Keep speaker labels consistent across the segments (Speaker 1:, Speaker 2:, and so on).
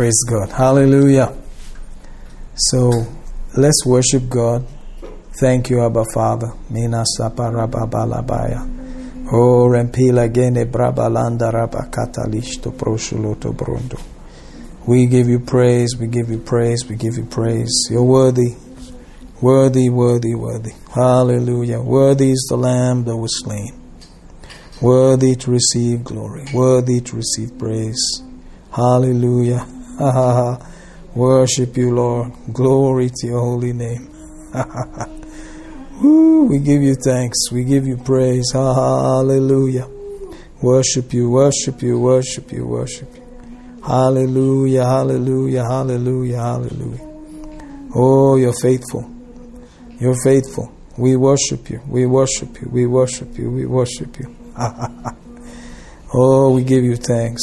Speaker 1: Praise God. Hallelujah. So let's worship God. Thank you, Abba Father. Mina saparababalabaya. O rempila gene brabalanda rabakatalishto proshuloto brondo. We give you praise, we give you praise, we give you praise. You're worthy, worthy, worthy, worthy. Hallelujah. Worthy is the Lamb that was slain. Worthy to receive glory, worthy to receive praise. Hallelujah. Worship you, Lord. Glory to your holy name. Woo, we give you thanks. We give you praise. Hallelujah. Worship you, worship you, worship you, worship you. Hallelujah, hallelujah, hallelujah, hallelujah. Oh, you're faithful. You're faithful. We worship you. We worship you. We worship you. We worship you. oh, we give you thanks.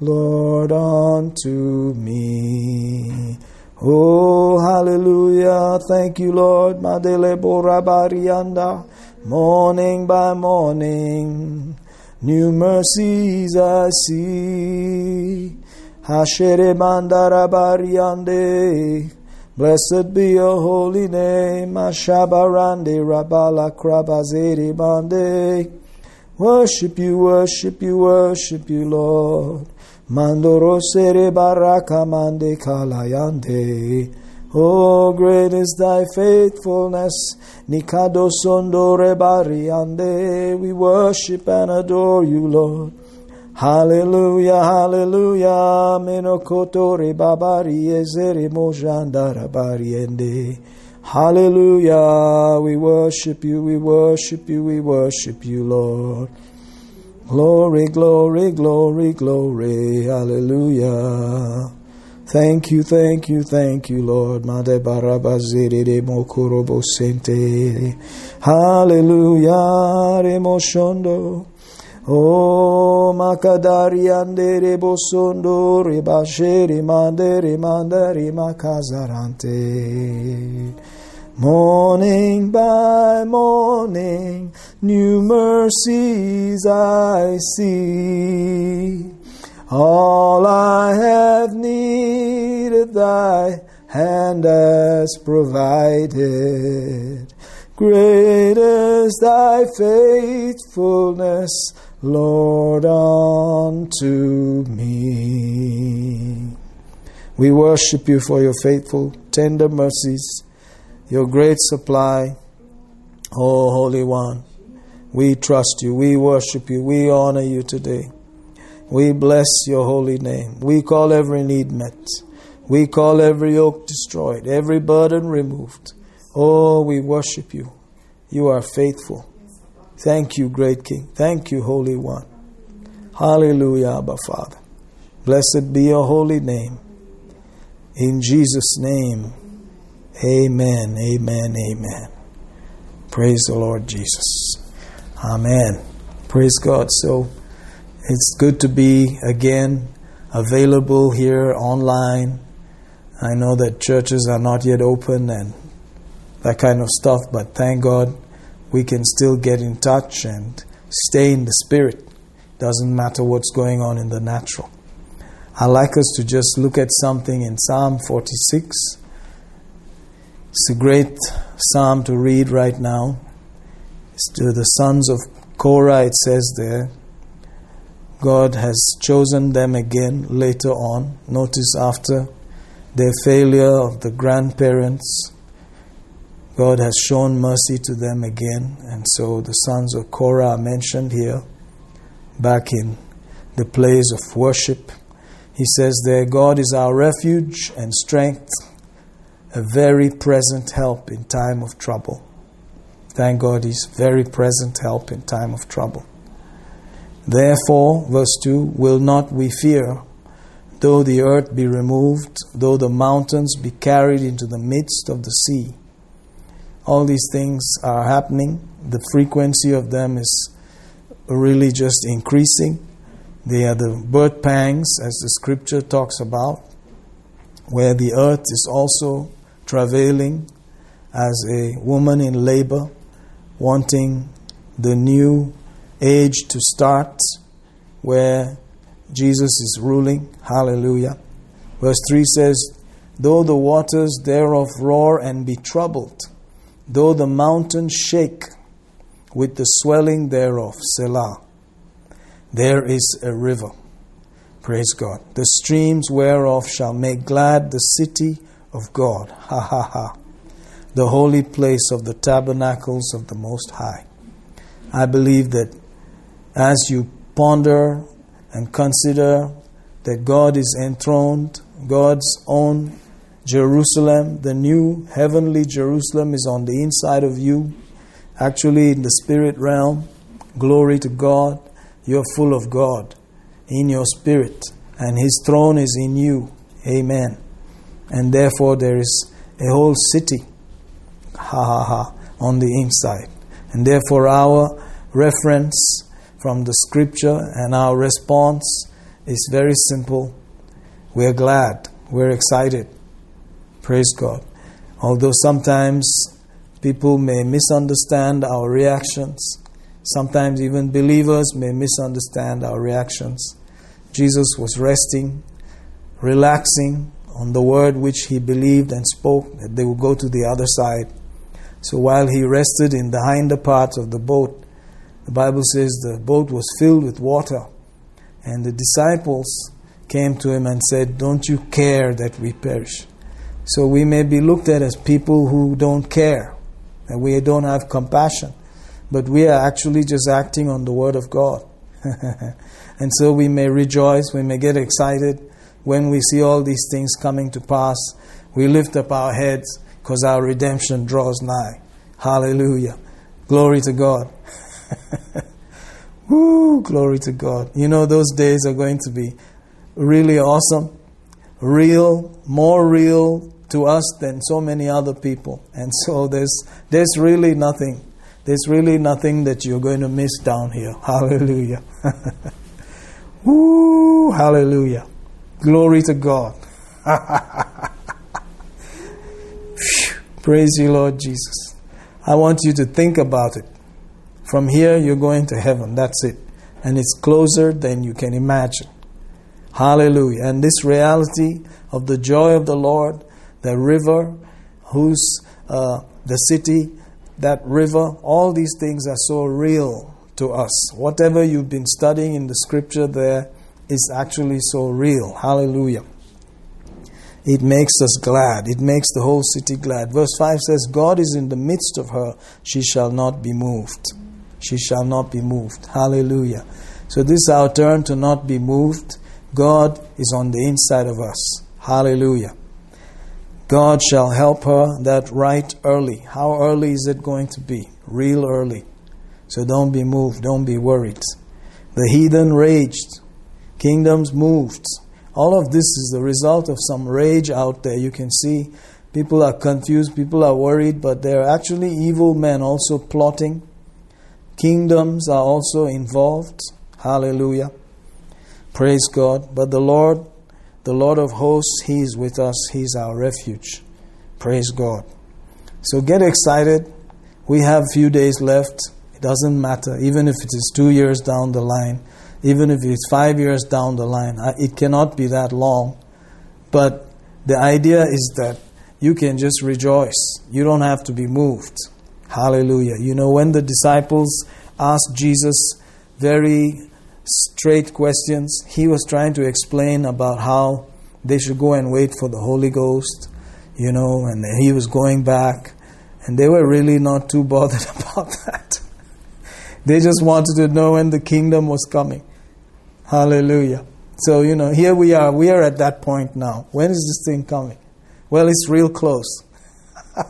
Speaker 1: Lord, unto me. Oh, hallelujah. Thank you, Lord. Morning by morning, new mercies I see. Hashere mandarabariande. Blessed be your holy name. Ashabarande rabala krabazeri bande. Worship you, worship you, worship you, Lord. Mandoro sere baraka mande kalayande. Oh, great is thy faithfulness. Nikado sondore bariande. We worship and adore you, Lord. Hallelujah, hallelujah. Menokotore babari ezere mojandara bariende. Hallelujah. We worship you, we worship you, we worship you, Lord. Glory, glory, glory, glory. Hallelujah. Thank you, thank you, thank you, Lord. Made barabaziri de mokurobo sente. Hallelujah. Remoshondo. Oh, makadari andere bosondo ribasheri mandere mandari makazarante. Morning by morning, new mercies I see. All I have needed, thy hand has provided. Great is thy faithfulness, Lord, unto me. We worship you for your faithful, tender mercies your great supply. Oh, Holy One, we trust you, we worship you, we honor you today. We bless your holy name. We call every need met. We call every yoke destroyed, every burden removed. Oh, we worship you. You are faithful. Thank you, great King. Thank you, Holy One. Hallelujah, Abba Father. Blessed be your holy name. In Jesus' name. Amen, amen, amen. Praise the Lord Jesus. Amen. Praise God. So it's good to be again available here online. I know that churches are not yet open and that kind of stuff, but thank God we can still get in touch and stay in the spirit. Doesn't matter what's going on in the natural. I like us to just look at something in Psalm 46 it's a great psalm to read right now. It's to the sons of Korah, it says there. God has chosen them again later on. Notice after their failure of the grandparents, God has shown mercy to them again. And so the sons of Korah are mentioned here, back in the place of worship. He says there, God is our refuge and strength a very present help in time of trouble. Thank God He's very present help in time of trouble. Therefore, verse 2 will not we fear, though the earth be removed, though the mountains be carried into the midst of the sea. All these things are happening. The frequency of them is really just increasing. They are the birth pangs, as the scripture talks about, where the earth is also travailing as a woman in labor, wanting the new age to start, where Jesus is ruling. Hallelujah. Verse 3 says, Though the waters thereof roar and be troubled, though the mountains shake with the swelling thereof, Selah, there is a river. Praise God. The streams whereof shall make glad the city of God. Ha ha ha. The holy place of the tabernacles of the Most High. I believe that as you ponder and consider that God is enthroned, God's own Jerusalem, the new heavenly Jerusalem is on the inside of you, actually in the spirit realm. Glory to God. You're full of God in your spirit, and His throne is in you. Amen. And therefore, there is a whole city, ha ha ha, on the inside. And therefore, our reference from the scripture and our response is very simple. We're glad, we're excited. Praise God. Although sometimes people may misunderstand our reactions, sometimes even believers may misunderstand our reactions. Jesus was resting, relaxing on the word which he believed and spoke that they would go to the other side. So while he rested in the hinder parts of the boat, the Bible says the boat was filled with water, and the disciples came to him and said, Don't you care that we perish? So we may be looked at as people who don't care, and we don't have compassion, but we are actually just acting on the Word of God. and so we may rejoice, we may get excited when we see all these things coming to pass. We lift up our heads because our redemption draws nigh. Hallelujah. Glory to God. Woo, glory to God. You know, those days are going to be really awesome, real, more real to us than so many other people. And so there's, there's really nothing, there's really nothing that you're going to miss down here. Hallelujah. Woo, hallelujah. Glory to God. Praise you, Lord Jesus. I want you to think about it. From here, you're going to heaven. That's it. And it's closer than you can imagine. Hallelujah. And this reality of the joy of the Lord, the river, whose uh, the city, that river, all these things are so real to us. Whatever you've been studying in the scripture there is actually so real. Hallelujah. It makes us glad. It makes the whole city glad. Verse 5 says, God is in the midst of her, she shall not be moved she shall not be moved. Hallelujah. So this is our turn to not be moved. God is on the inside of us. Hallelujah. God shall help her that right early. How early is it going to be? Real early. So don't be moved, don't be worried. The heathen raged, kingdoms moved. All of this is the result of some rage out there. You can see people are confused, people are worried, but there are actually evil men also plotting Kingdoms are also involved. Hallelujah. Praise God. But the Lord, the Lord of hosts, He is with us. He's our refuge. Praise God. So get excited. We have a few days left. It doesn't matter. Even if it is two years down the line, even if it's five years down the line, it cannot be that long. But the idea is that you can just rejoice. You don't have to be moved. Hallelujah. You know, when the disciples asked Jesus very straight questions, he was trying to explain about how they should go and wait for the Holy Ghost, you know, and he was going back. And they were really not too bothered about that. they just wanted to know when the kingdom was coming. Hallelujah. So, you know, here we are. We are at that point now. When is this thing coming? Well, it's real close.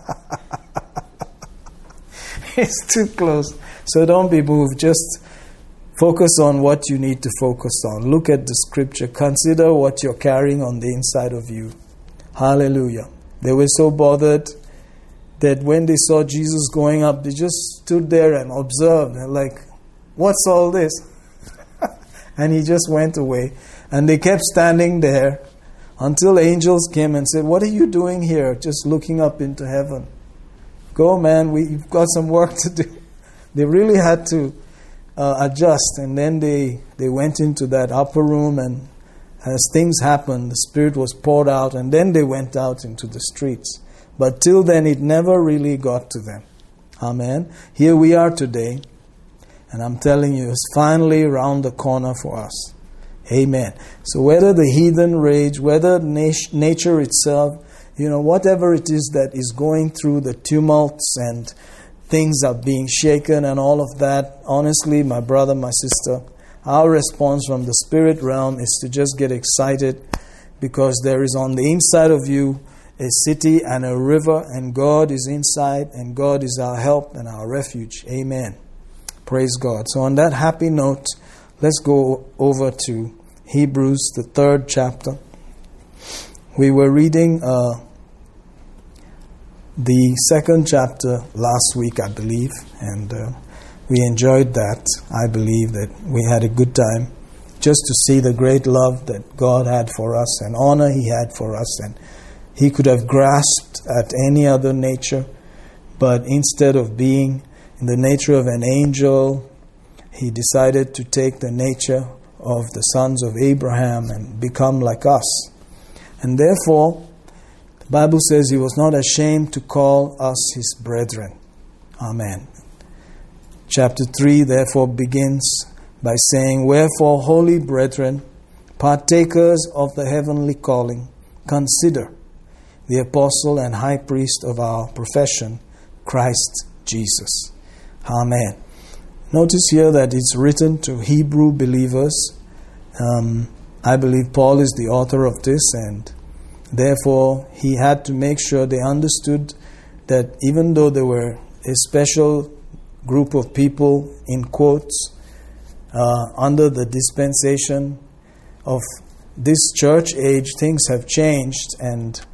Speaker 1: it's too close. So don't be moved. Just Focus on what you need to focus on. Look at the scripture. Consider what you're carrying on the inside of you. Hallelujah. They were so bothered that when they saw Jesus going up, they just stood there and observed. Like, what's all this? And he just went away. And they kept standing there until angels came and said, What are you doing here? Just looking up into heaven. Go, man, we've got some work to do. They really had to uh, adjust. And then they, they went into that upper room, and as things happened, the Spirit was poured out, and then they went out into the streets. But till then, it never really got to them. Amen. Here we are today, and I'm telling you, it's finally around the corner for us. Amen. So whether the heathen rage, whether nature itself, you know, whatever it is that is going through the tumults and things are being shaken and all of that, honestly, my brother, my sister, our response from the spirit realm is to just get excited because there is on the inside of you a city and a river, and God is inside, and God is our help and our refuge. Amen. Praise God. So, on that happy note, let's go over to Hebrews, the third chapter. We were reading uh, the second chapter last week, I believe, and uh, we enjoyed that. I believe that we had a good time just to see the great love that God had for us and honor He had for us. And He could have grasped at any other nature, but instead of being in the nature of an angel, He decided to take the nature of the sons of Abraham and become like us. And therefore, the Bible says he was not ashamed to call us his brethren. Amen. Chapter 3 therefore begins by saying, Wherefore, holy brethren, partakers of the heavenly calling, consider the apostle and high priest of our profession, Christ Jesus. Amen. Notice here that it's written to Hebrew believers. Um, I believe Paul is the author of this, and therefore he had to make sure they understood that even though they were a special group of people, in quotes, uh, under the dispensation of this church age, things have changed, and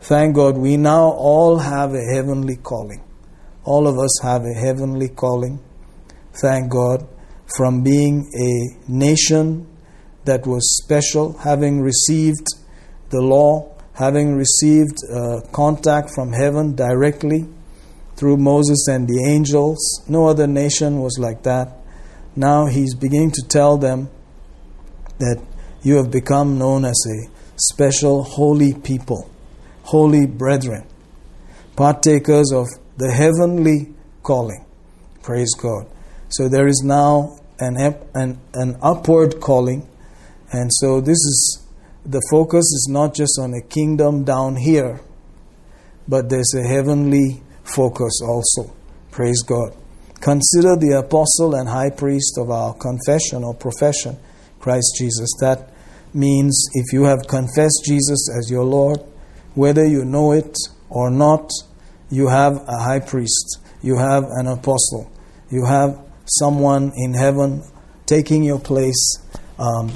Speaker 1: thank God we now all have a heavenly calling. All of us have a heavenly calling thank God, from being a nation that was special, having received the law, having received uh, contact from heaven directly through Moses and the angels. No other nation was like that. Now he's beginning to tell them that you have become known as a special holy people, holy brethren, partakers of the heavenly calling. Praise God. So there is now an, an, an upward calling. And so this is the focus is not just on a kingdom down here, but there's a heavenly focus also. Praise God. Consider the apostle and high priest of our confession or profession, Christ Jesus. That means if you have confessed Jesus as your Lord, whether you know it or not, you have a high priest, you have an apostle, you have someone in heaven taking your place, um,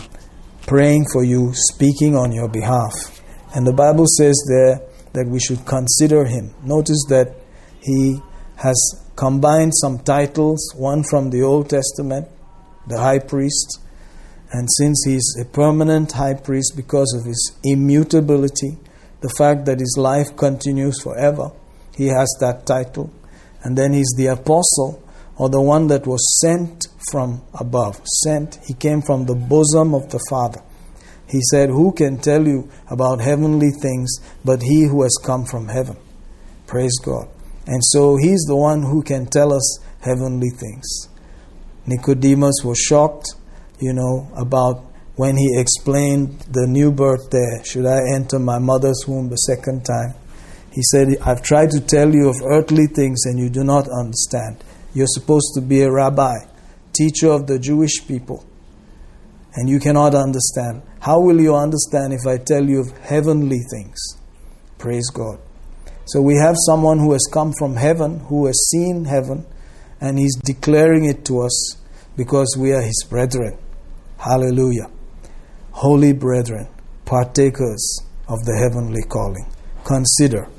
Speaker 1: praying for you, speaking on your behalf. And the Bible says there that we should consider him. Notice that he has combined some titles, one from the Old Testament, the high priest, and since he's a permanent high priest because of his immutability, the fact that his life continues forever, he has that title. And then he's the apostle or the one that was sent from above. Sent, he came from the bosom of the Father. He said, Who can tell you about heavenly things but he who has come from heaven? Praise God. And so he's the one who can tell us heavenly things. Nicodemus was shocked, you know, about when he explained the new birth there. Should I enter my mother's womb a second time? He said, I've tried to tell you of earthly things and you do not understand. You're supposed to be a rabbi, teacher of the Jewish people, and you cannot understand. How will you understand if I tell you of heavenly things? Praise God. So we have someone who has come from heaven, who has seen heaven, and he's declaring it to us because we are his brethren. Hallelujah. Holy brethren, partakers of the heavenly calling. Consider.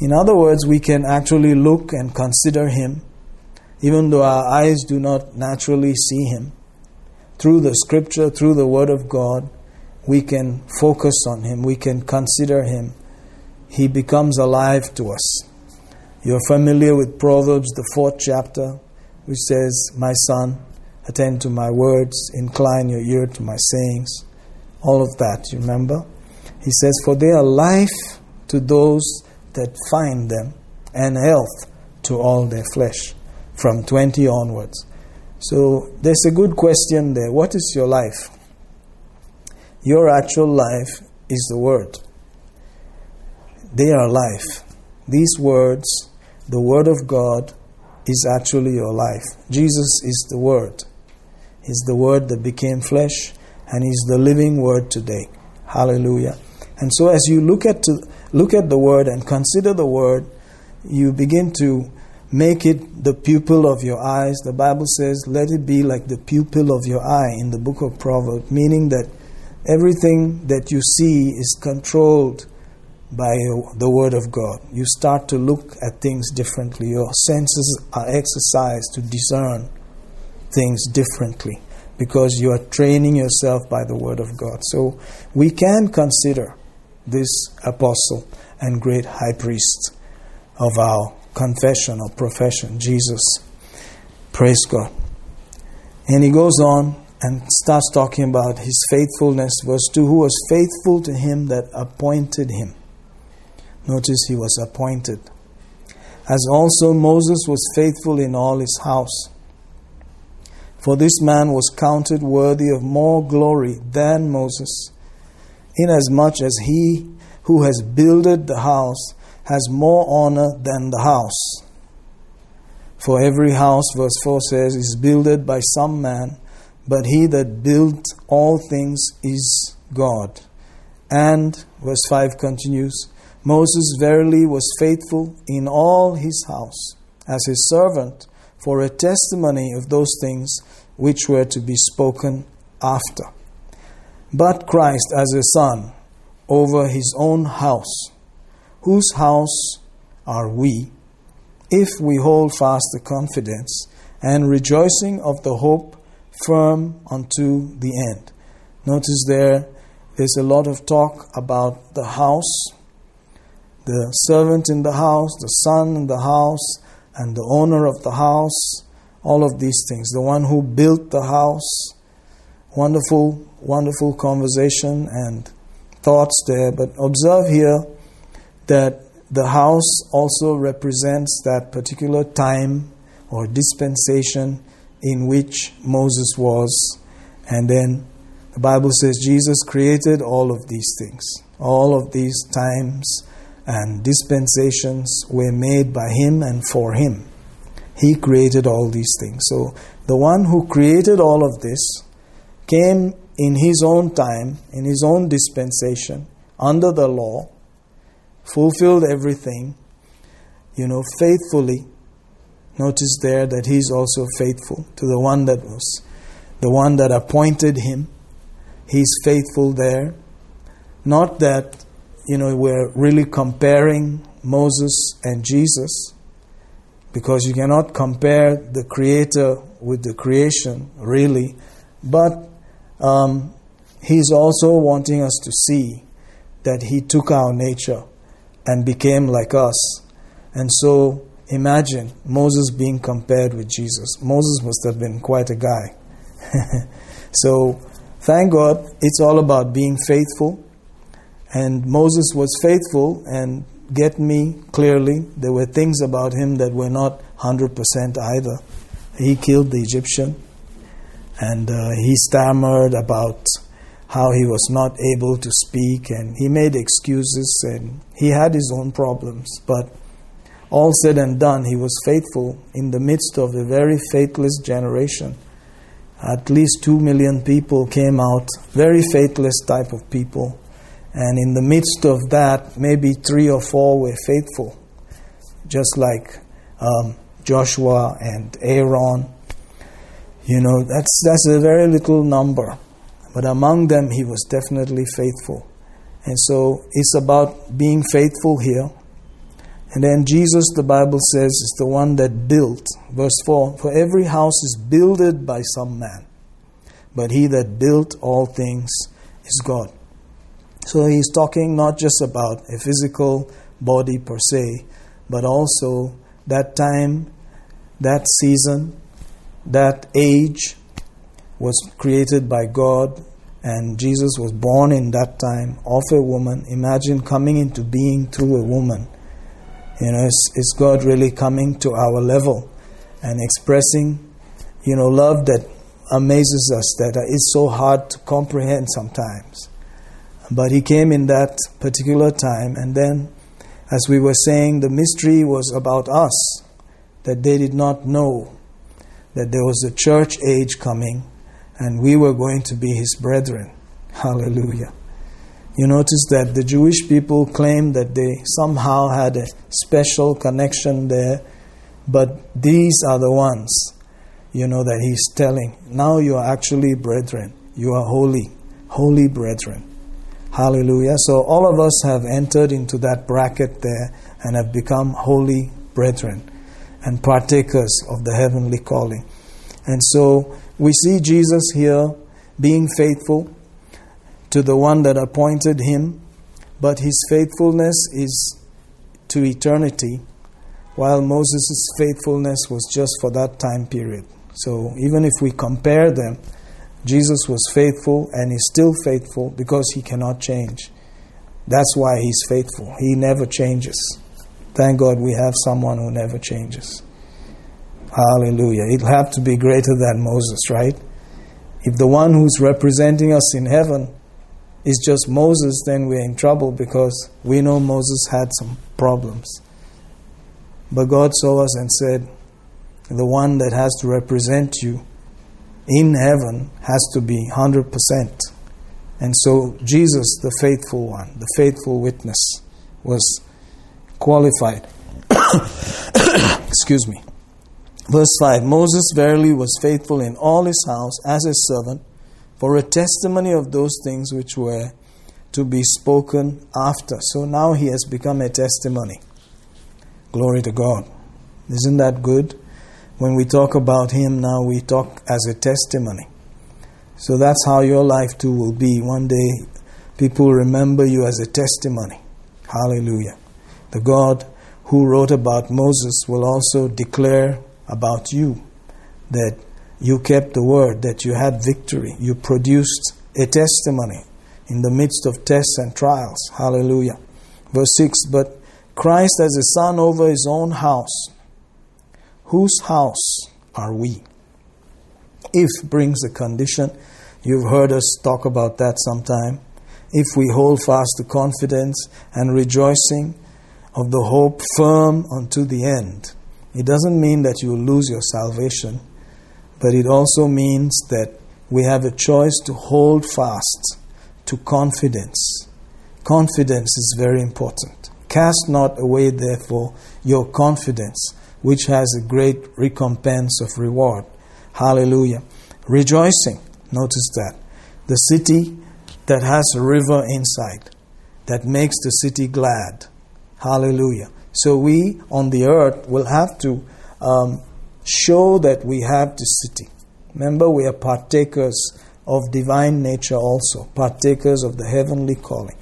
Speaker 1: In other words, we can actually look and consider him, even though our eyes do not naturally see him. Through the scripture, through the word of God, we can focus on him, we can consider him. He becomes alive to us. You're familiar with Proverbs, the fourth chapter, which says, My son, attend to my words, incline your ear to my sayings. All of that, you remember? He says, For they are life to those that find them, and health to all their flesh, from 20 onwards. So there's a good question there. What is your life? Your actual life is the Word. They are life. These words, the Word of God, is actually your life. Jesus is the Word. He's the Word that became flesh, and He's the living Word today. Hallelujah. And so, as you look at to, look at the Word and consider the Word, you begin to make it the pupil of your eyes. The Bible says, "Let it be like the pupil of your eye" in the book of Proverbs, meaning that everything that you see is controlled by the Word of God. You start to look at things differently. Your senses are exercised to discern things differently because you are training yourself by the Word of God. So we can consider this apostle and great high priest of our confession or profession, Jesus. Praise God. And he goes on and starts talking about his faithfulness. Verse 2 Who was faithful to him that appointed him. Notice he was appointed. As also Moses was faithful in all his house. For this man was counted worthy of more glory than Moses, inasmuch as he who has builded the house has more honor than the house. For every house, verse 4 says, is builded by some man, but he that built all things is God. And, verse 5 continues, Moses verily was faithful in all his house as his servant for a testimony of those things which were to be spoken after. But Christ as a son over his own house whose house are we, if we hold fast the confidence and rejoicing of the hope firm unto the end. Notice there, there's a lot of talk about the house, the servant in the house, the son in the house, and the owner of the house, all of these things. The one who built the house. Wonderful, wonderful conversation and thoughts there. But observe here that the house also represents that particular time or dispensation in which Moses was. And then the Bible says Jesus created all of these things. All of these times and dispensations were made by Him and for Him. He created all these things. So the one who created all of this came in His own time, in His own dispensation, under the law fulfilled everything, you know, faithfully. Notice there that he's also faithful to the one that was, the one that appointed him. He's faithful there. Not that, you know, we're really comparing Moses and Jesus, because you cannot compare the Creator with the creation, really. But um, he's also wanting us to see that he took our nature and became like us. And so imagine Moses being compared with Jesus. Moses must have been quite a guy. so thank God it's all about being faithful. And Moses was faithful, and get me clearly, there were things about him that were not 100% either. He killed the Egyptian, and uh, he stammered about how he was not able to speak and he made excuses and he had his own problems. But all said and done, he was faithful in the midst of a very faithless generation. At least two million people came out, very faithless type of people. And in the midst of that, maybe three or four were faithful, just like um, Joshua and Aaron You know, that's, that's a very little number. But among them, he was definitely faithful. And so it's about being faithful here. And then Jesus, the Bible says, is the one that built. Verse 4 For every house is builded by some man, but he that built all things is God. So he's talking not just about a physical body per se, but also that time, that season, that age was created by God, and Jesus was born in that time of a woman. Imagine coming into being through a woman. You know, is, is God really coming to our level and expressing, you know, love that amazes us, that is so hard to comprehend sometimes. But He came in that particular time, and then, as we were saying, the mystery was about us, that they did not know that there was a church age coming and we were going to be his brethren. Hallelujah. You notice that the Jewish people claimed that they somehow had a special connection there, but these are the ones, you know, that he's telling. Now you are actually brethren. You are holy, holy brethren. Hallelujah. So all of us have entered into that bracket there and have become holy brethren and partakers of the heavenly calling. And so we see Jesus here being faithful to the one that appointed him, but his faithfulness is to eternity, while Moses' faithfulness was just for that time period. So even if we compare them, Jesus was faithful and is still faithful because he cannot change. That's why he's faithful. He never changes. Thank God we have someone who never changes. Hallelujah. It'll have to be greater than Moses, right? If the one who's representing us in heaven is just Moses, then we're in trouble because we know Moses had some problems. But God saw us and said, the one that has to represent you in heaven has to be 100%. And so Jesus, the faithful one, the faithful witness, was qualified. Excuse me. Verse 5 Moses verily was faithful in all his house as a servant for a testimony of those things which were to be spoken after. So now he has become a testimony. Glory to God. Isn't that good? When we talk about him now, we talk as a testimony. So that's how your life too will be. One day, people remember you as a testimony. Hallelujah. The God who wrote about Moses will also declare about you that you kept the word, that you had victory. You produced a testimony in the midst of tests and trials. Hallelujah. Verse 6 But Christ as a son over his own house. Whose house are we? If brings a condition. You've heard us talk about that sometime. If we hold fast to confidence and rejoicing of the hope firm unto the end. It doesn't mean that you will lose your salvation, but it also means that we have a choice to hold fast to confidence. Confidence is very important. Cast not away, therefore, your confidence, which has a great recompense of reward. Hallelujah. Rejoicing. Notice that. The city that has a river inside, that makes the city glad. Hallelujah. So we on the earth will have to um, show that we have the city. Remember, we are partakers of divine nature also, partakers of the heavenly calling.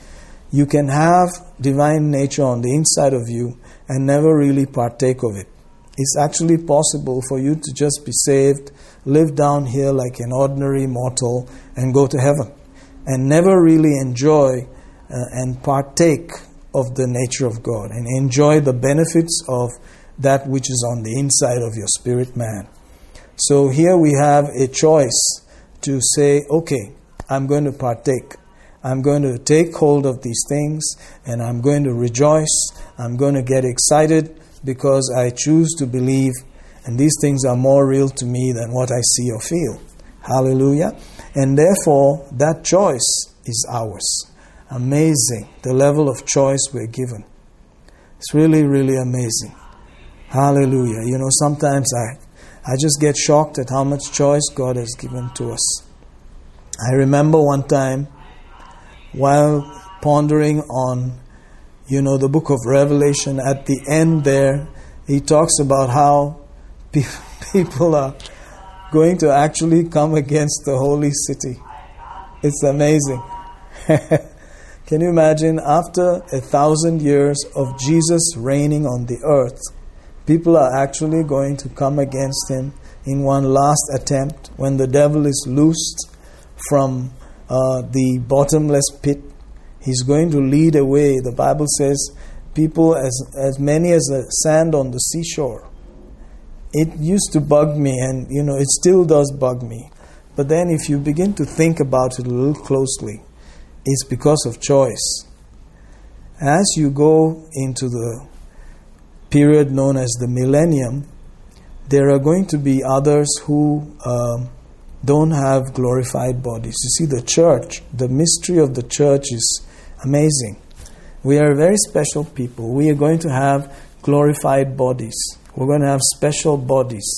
Speaker 1: You can have divine nature on the inside of you and never really partake of it. It's actually possible for you to just be saved, live down here like an ordinary mortal, and go to heaven, and never really enjoy uh, and partake of the nature of God and enjoy the benefits of that which is on the inside of your spirit man. So here we have a choice to say, okay, I'm going to partake. I'm going to take hold of these things and I'm going to rejoice. I'm going to get excited because I choose to believe and these things are more real to me than what I see or feel. Hallelujah. And therefore, that choice is ours. Amazing the level of choice we're given. It's really, really amazing. Hallelujah. You know, sometimes I, I just get shocked at how much choice God has given to us. I remember one time while pondering on, you know, the book of Revelation, at the end there, he talks about how people are going to actually come against the holy city. It's amazing. Can you imagine after a thousand years of Jesus reigning on the earth, people are actually going to come against him in one last attempt when the devil is loosed from uh, the bottomless pit. He's going to lead away. The Bible says, people as, as many as the sand on the seashore. It used to bug me, and you know, it still does bug me. But then, if you begin to think about it a little closely, it's because of choice. As you go into the period known as the millennium, there are going to be others who um, don't have glorified bodies. You see, the church, the mystery of the church is amazing. We are very special people. We are going to have glorified bodies. We're going to have special bodies.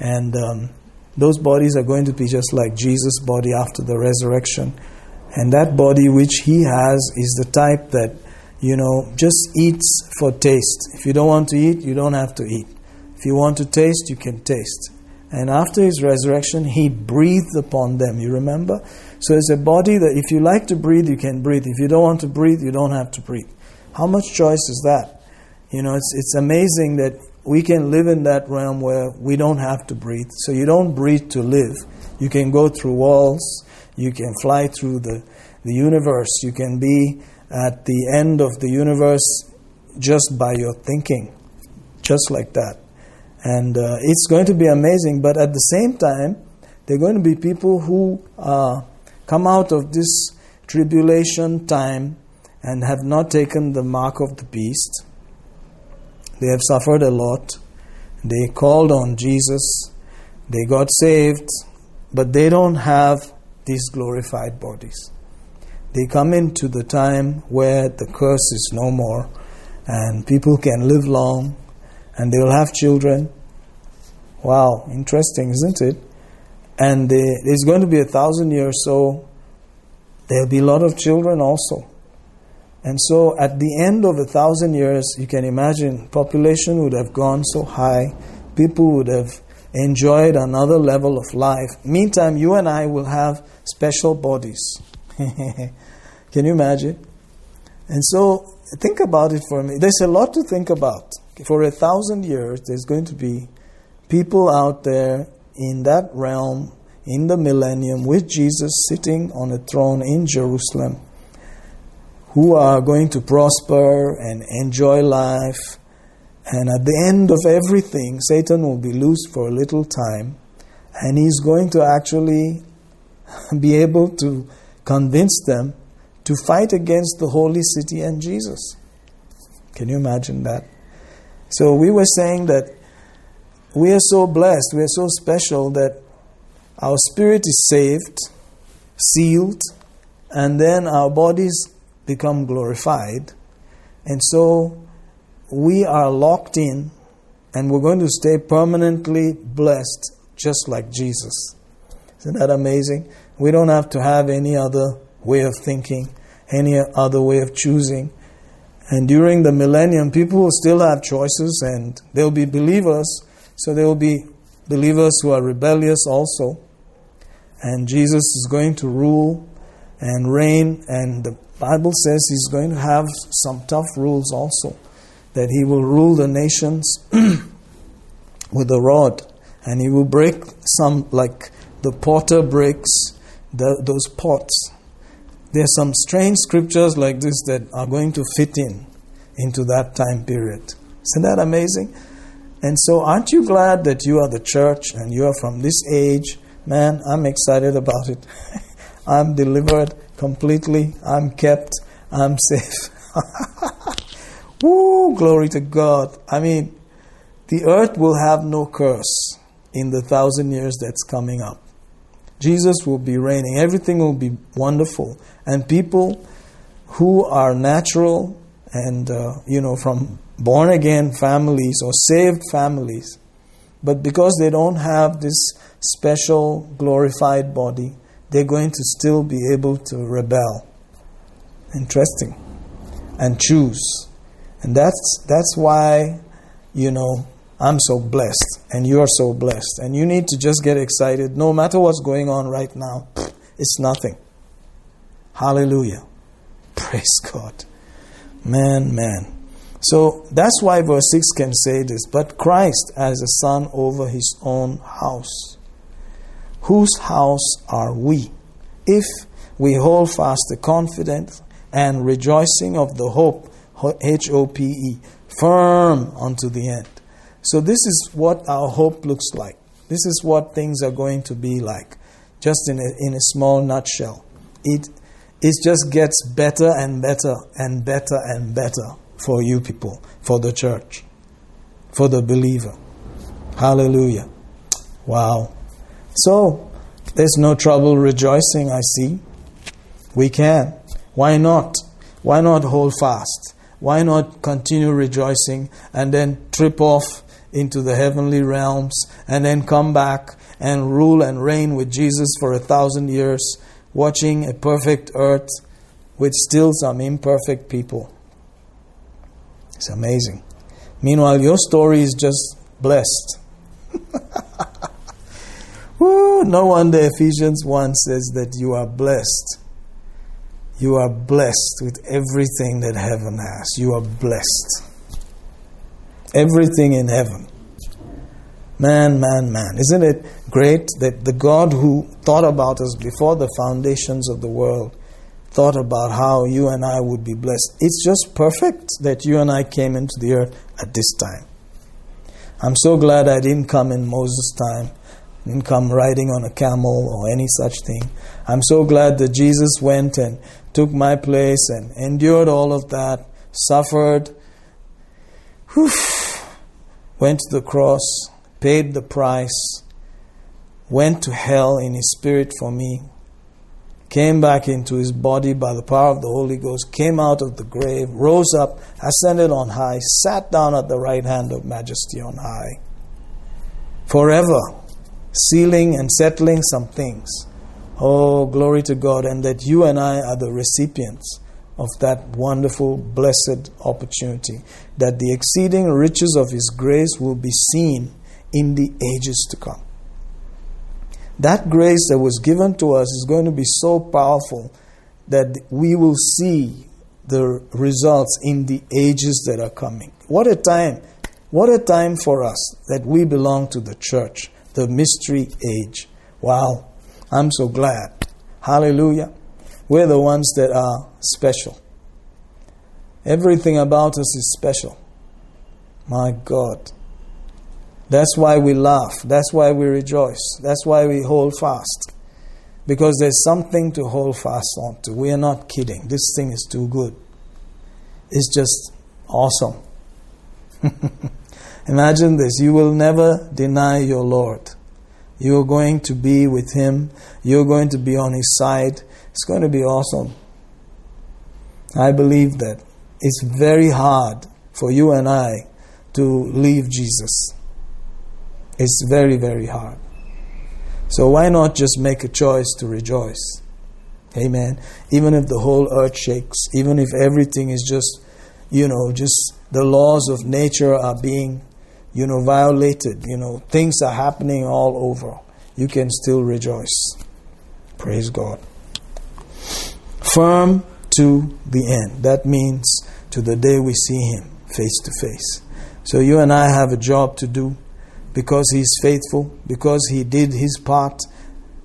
Speaker 1: And um, those bodies are going to be just like Jesus' body after the resurrection. And that body which he has is the type that, you know, just eats for taste. If you don't want to eat, you don't have to eat. If you want to taste, you can taste. And after his resurrection, he breathed upon them. You remember? So it's a body that if you like to breathe, you can breathe. If you don't want to breathe, you don't have to breathe. How much choice is that? You know, it's, it's amazing that we can live in that realm where we don't have to breathe. So you don't breathe to live. You can go through walls, you can fly through the, the universe. You can be at the end of the universe just by your thinking, just like that. And uh, it's going to be amazing, but at the same time, there are going to be people who uh, come out of this tribulation time and have not taken the mark of the beast. They have suffered a lot. They called on Jesus. They got saved, but they don't have these glorified bodies. They come into the time where the curse is no more and people can live long and they will have children. Wow, interesting, isn't it? And they, there's going to be a thousand years, so there'll be a lot of children also. And so at the end of a thousand years, you can imagine population would have gone so high, people would have enjoyed another level of life. Meantime, you and I will have special bodies. Can you imagine? And so, think about it for me. There's a lot to think about. For a thousand years, there's going to be people out there in that realm, in the millennium, with Jesus sitting on a throne in Jerusalem, who are going to prosper and enjoy life and at the end of everything, Satan will be loose for a little time, and he's going to actually be able to convince them to fight against the holy city and Jesus. Can you imagine that? So, we were saying that we are so blessed, we are so special that our spirit is saved, sealed, and then our bodies become glorified. And so we are locked in and we're going to stay permanently blessed just like Jesus. Isn't that amazing? We don't have to have any other way of thinking, any other way of choosing. And during the millennium, people will still have choices and they'll be believers. So there will be believers who are rebellious also. And Jesus is going to rule and reign. And the Bible says he's going to have some tough rules also that he will rule the nations with a rod and he will break some like the potter breaks the, those pots. There are some strange scriptures like this that are going to fit in into that time period. Isn't that amazing? And so aren't you glad that you are the church and you are from this age? Man i'm excited about it. I'm delivered completely. I'm kept. I'm safe Woo, glory to God. I mean, the earth will have no curse in the thousand years that's coming up. Jesus will be reigning. Everything will be wonderful. And people who are natural and, uh, you know, from born again families or saved families, But because they don't have this special glorified body, they're going to still be able to rebel. Interesting. And choose. And that's that's why, you know, I'm so blessed and you're so blessed. And you need to just get excited. No matter what's going on right now, it's nothing. Hallelujah. Praise God. Man, man. So that's why verse 6 can say this. But Christ as a son over his own house. Whose house are we? If we hold fast the confidence and rejoicing of the hope, H O P E, firm unto the end. So, this is what our hope looks like. This is what things are going to be like, just in a, in a small nutshell. It, it just gets better and better and better and better for you people, for the church, for the believer. Hallelujah. Wow. So, there's no trouble rejoicing, I see. We can. Why not? Why not hold fast? Why not continue rejoicing and then trip off into the heavenly realms and then come back and rule and reign with Jesus for a thousand years, watching a perfect earth with still some imperfect people. It's amazing. Meanwhile, your story is just blessed. Woo, no wonder Ephesians 1 says that you are blessed. You are blessed with everything that heaven has. You are blessed everything in heaven. Man, man, man. Isn't it great that the God who thought about us before the foundations of the world thought about how you and I would be blessed? It's just perfect that you and I came into the earth at this time. I'm so glad I didn't come in Moses' time, didn't come riding on a camel or any such thing. I'm so glad that Jesus went and took my place and endured all of that, suffered, whew, went to the cross, paid the price, went to hell in his spirit for me, came back into his body by the power of the Holy Ghost, came out of the grave, rose up, ascended on high, sat down at the right hand of majesty on high. Forever, sealing and settling some things. Oh, glory to God, and that you and I are the recipients of that wonderful, blessed opportunity, that the exceeding riches of His grace will be seen in the ages to come. That grace that was given to us is going to be so powerful that we will see the results in the ages that are coming. What a time! What a time for us that we belong to the church, the mystery age. Wow, I'm so glad. Hallelujah. We're the ones that are special. Everything about us is special. My God. That's why we laugh. That's why we rejoice. That's why we hold fast. Because there's something to hold fast on to. We are not kidding. This thing is too good. It's just awesome. Imagine this you will never deny your Lord. You're going to be with Him, you're going to be on His side, it's going to be awesome. I believe that it's very hard for you and I to leave Jesus. It's very, very hard. So why not just make a choice to rejoice? Amen. Even if the whole earth shakes, even if everything is just, you know, just the laws of nature are being, you know, violated, you know, things are happening all over, you can still rejoice. Praise God firm to the end. That means to the day we see Him face to face. So you and I have a job to do because He's faithful, because He did His part.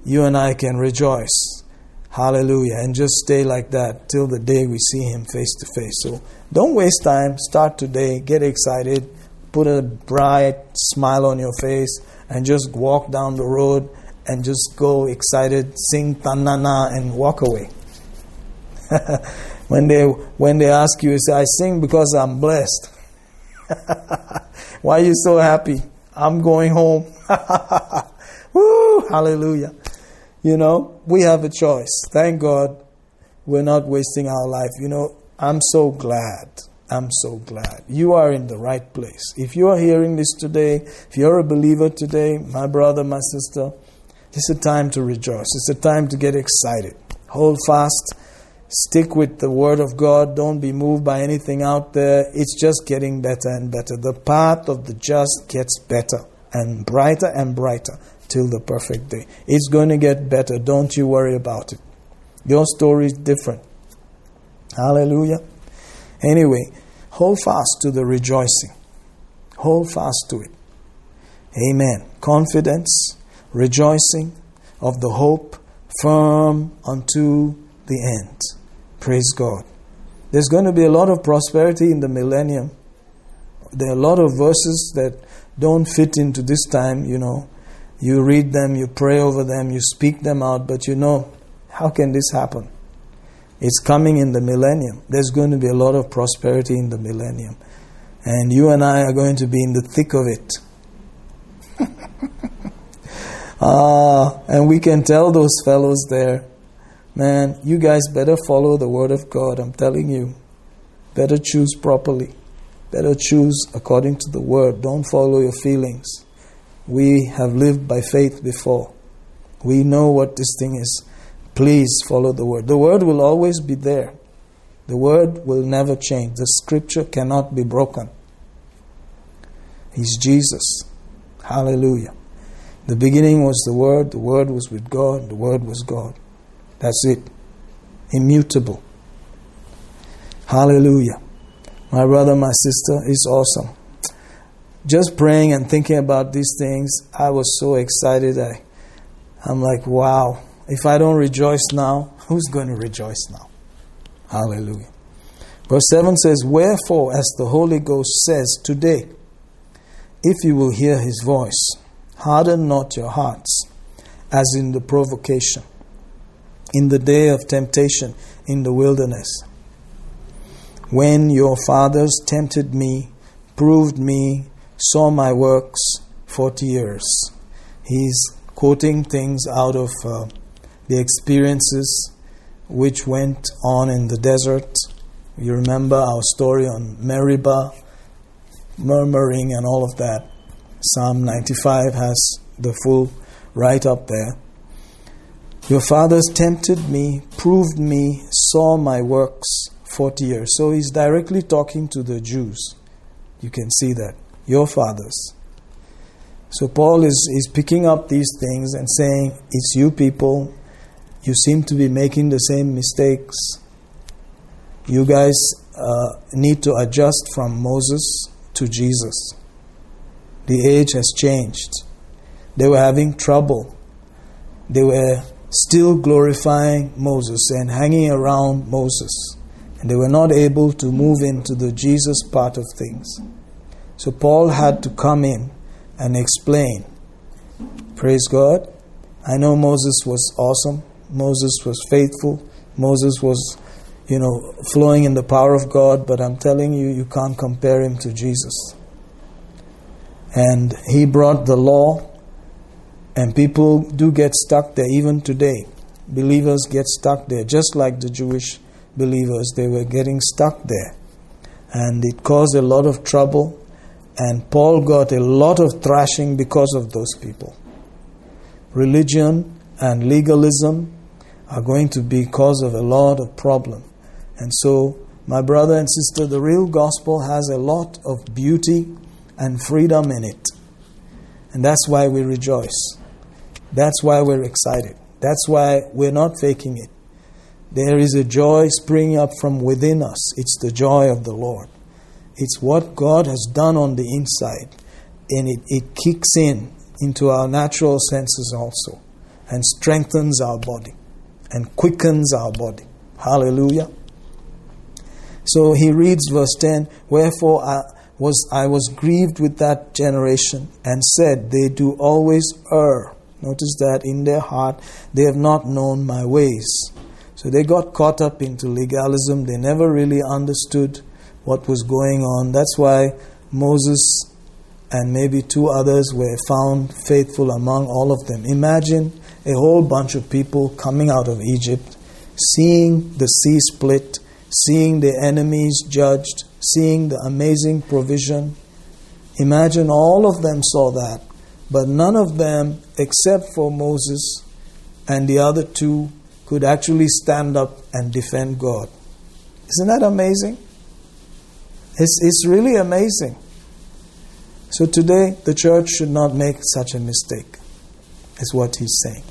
Speaker 1: You and I can rejoice. Hallelujah. And just stay like that till the day we see Him face to face. So don't waste time. Start today. Get excited. Put a bright smile on your face and just walk down the road and just go excited, sing tanana, and walk away. when they when they ask you, you say, I sing because I'm blessed. Why are you so happy? I'm going home. Woo! Hallelujah. You know, we have a choice. Thank God we're not wasting our life. You know, I'm so glad. I'm so glad. You are in the right place. If you are hearing this today, if you're a believer today, my brother, my sister, it's a time to rejoice. It's a time to get excited. Hold fast. Stick with the Word of God. Don't be moved by anything out there. It's just getting better and better. The path of the just gets better and brighter and brighter till the perfect day. It's going to get better. Don't you worry about it. Your story is different. Hallelujah. Anyway, hold fast to the rejoicing. Hold fast to it. Amen. Confidence, rejoicing of the hope, firm unto the end. Praise God. There's going to be a lot of prosperity in the millennium. There are a lot of verses that don't fit into this time, you know. You read them, you pray over them, you speak them out, but you know, how can this happen? It's coming in the millennium. There's going to be a lot of prosperity in the millennium. And you and I are going to be in the thick of it. ah, and we can tell those fellows there, man, you guys better follow the word of God. I'm telling you. Better choose properly. Better choose according to the word. Don't follow your feelings. We have lived by faith before. We know what this thing is. Please follow the word. The word will always be there. The word will never change. The scripture cannot be broken. He's Jesus. Hallelujah. The beginning was the Word, the Word was with God, the Word was God. That's it. Immutable. Hallelujah. My brother, my sister, it's awesome. Just praying and thinking about these things, I was so excited. I, I'm like, wow, if I don't rejoice now, who's going to rejoice now? Hallelujah. Verse 7 says, Wherefore, as the Holy Ghost says today, if you will hear his voice, harden not your hearts, as in the provocation, in the day of temptation in the wilderness, when your fathers tempted me, proved me, saw my works 40 years. He's quoting things out of uh, the experiences which went on in the desert. You remember our story on Meribah, murmuring and all of that. Psalm 95 has the full write up there. Your fathers tempted me, proved me, saw my works 40 years. So he's directly talking to the Jews. You can see that. Your fathers. So Paul is, is picking up these things and saying, It's you people you seem to be making the same mistakes. You guys uh, need to adjust from Moses to Jesus. The age has changed. They were having trouble. They were still glorifying Moses and hanging around Moses. And they were not able to move into the Jesus part of things. So Paul had to come in and explain. Praise God. I know Moses was awesome. Moses was faithful. Moses was, you know, flowing in the power of God, but I'm telling you, you can't compare him to Jesus. And he brought the law, and people do get stuck there even today. Believers get stuck there, just like the Jewish believers. They were getting stuck there. And it caused a lot of trouble. And Paul got a lot of thrashing because of those people. Religion and legalism are going to be cause of a lot of problem. And so, my brother and sister, the real gospel has a lot of beauty and freedom in it. And that's why we rejoice. That's why we're excited. That's why we're not faking it. There is a joy springing up from within us. It's the joy of the Lord. It's what God has done on the inside. And it, it kicks in into our natural senses also and strengthens our body and quickens our body. Hallelujah. So he reads verse 10 Wherefore I was, I was grieved with that generation and said, They do always err. Notice that in their heart they have not known my ways. So they got caught up into legalism. They never really understood what was going on. That's why Moses and maybe two others were found faithful among all of them. Imagine a whole bunch of people coming out of Egypt, seeing the sea split, seeing the enemies judged, seeing the amazing provision. Imagine all of them saw that, but none of them, except for Moses and the other two, could actually stand up and defend God. Isn't that amazing? It's, it's really amazing. So today, the church should not make such a mistake, is what he's saying.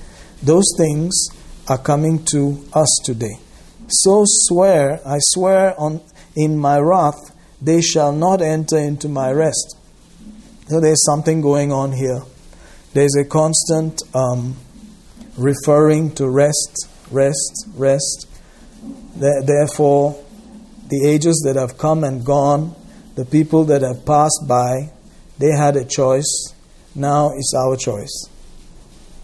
Speaker 1: Those things are coming to us today. So swear, I swear on in my wrath, they shall not enter into my rest. So there's something going on here. There's a constant um, referring to rest, rest, rest. Therefore, the ages that have come and gone, the people that have passed by, they had a choice. Now it's our choice.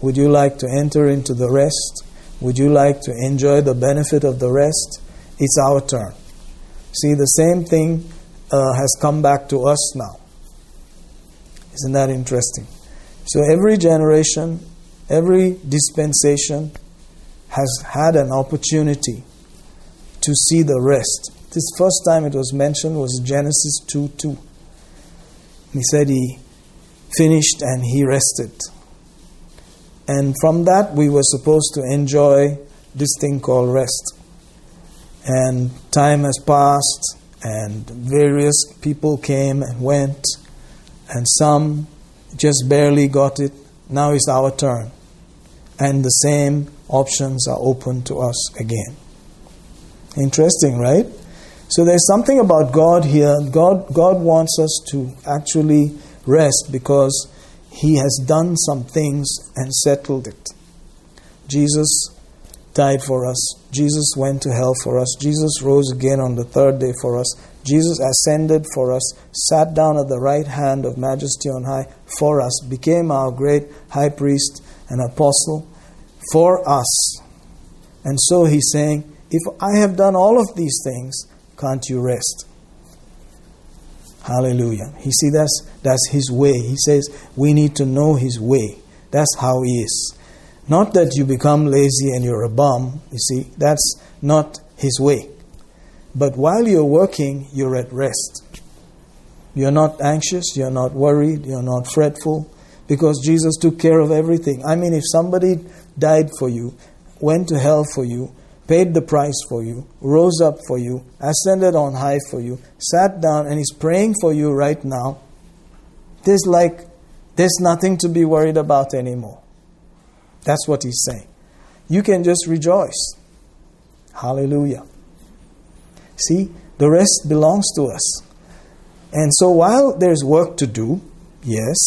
Speaker 1: Would you like to enter into the rest? Would you like to enjoy the benefit of the rest? It's our turn. See, the same thing uh, has come back to us now. Isn't that interesting? So every generation, every dispensation has had an opportunity to see the rest. This first time it was mentioned was Genesis 2 2. He said he finished and he rested. And from that, we were supposed to enjoy this thing called rest. And time has passed, and various people came and went, and some just barely got it. Now it's our turn. And the same options are open to us again. Interesting, right? So there's something about God here. God, God wants us to actually rest because He has done some things and settled it. Jesus died for us. Jesus went to hell for us. Jesus rose again on the third day for us. Jesus ascended for us, sat down at the right hand of majesty on high for us, became our great high priest and apostle for us. And so he's saying, if I have done all of these things, can't you rest? Hallelujah. He see that's that's his way. He says we need to know his way. That's how he is. Not that you become lazy and you're a bum, you see, that's not his way. But while you're working, you're at rest. You're not anxious, you're not worried, you're not fretful, because Jesus took care of everything. I mean, if somebody died for you, went to hell for you, paid the price for you, rose up for you, ascended on high for you, sat down, and is praying for you right now, there's like, there's nothing to be worried about anymore. That's what he's saying. You can just rejoice. Hallelujah. See, the rest belongs to us. And so while there's work to do, yes,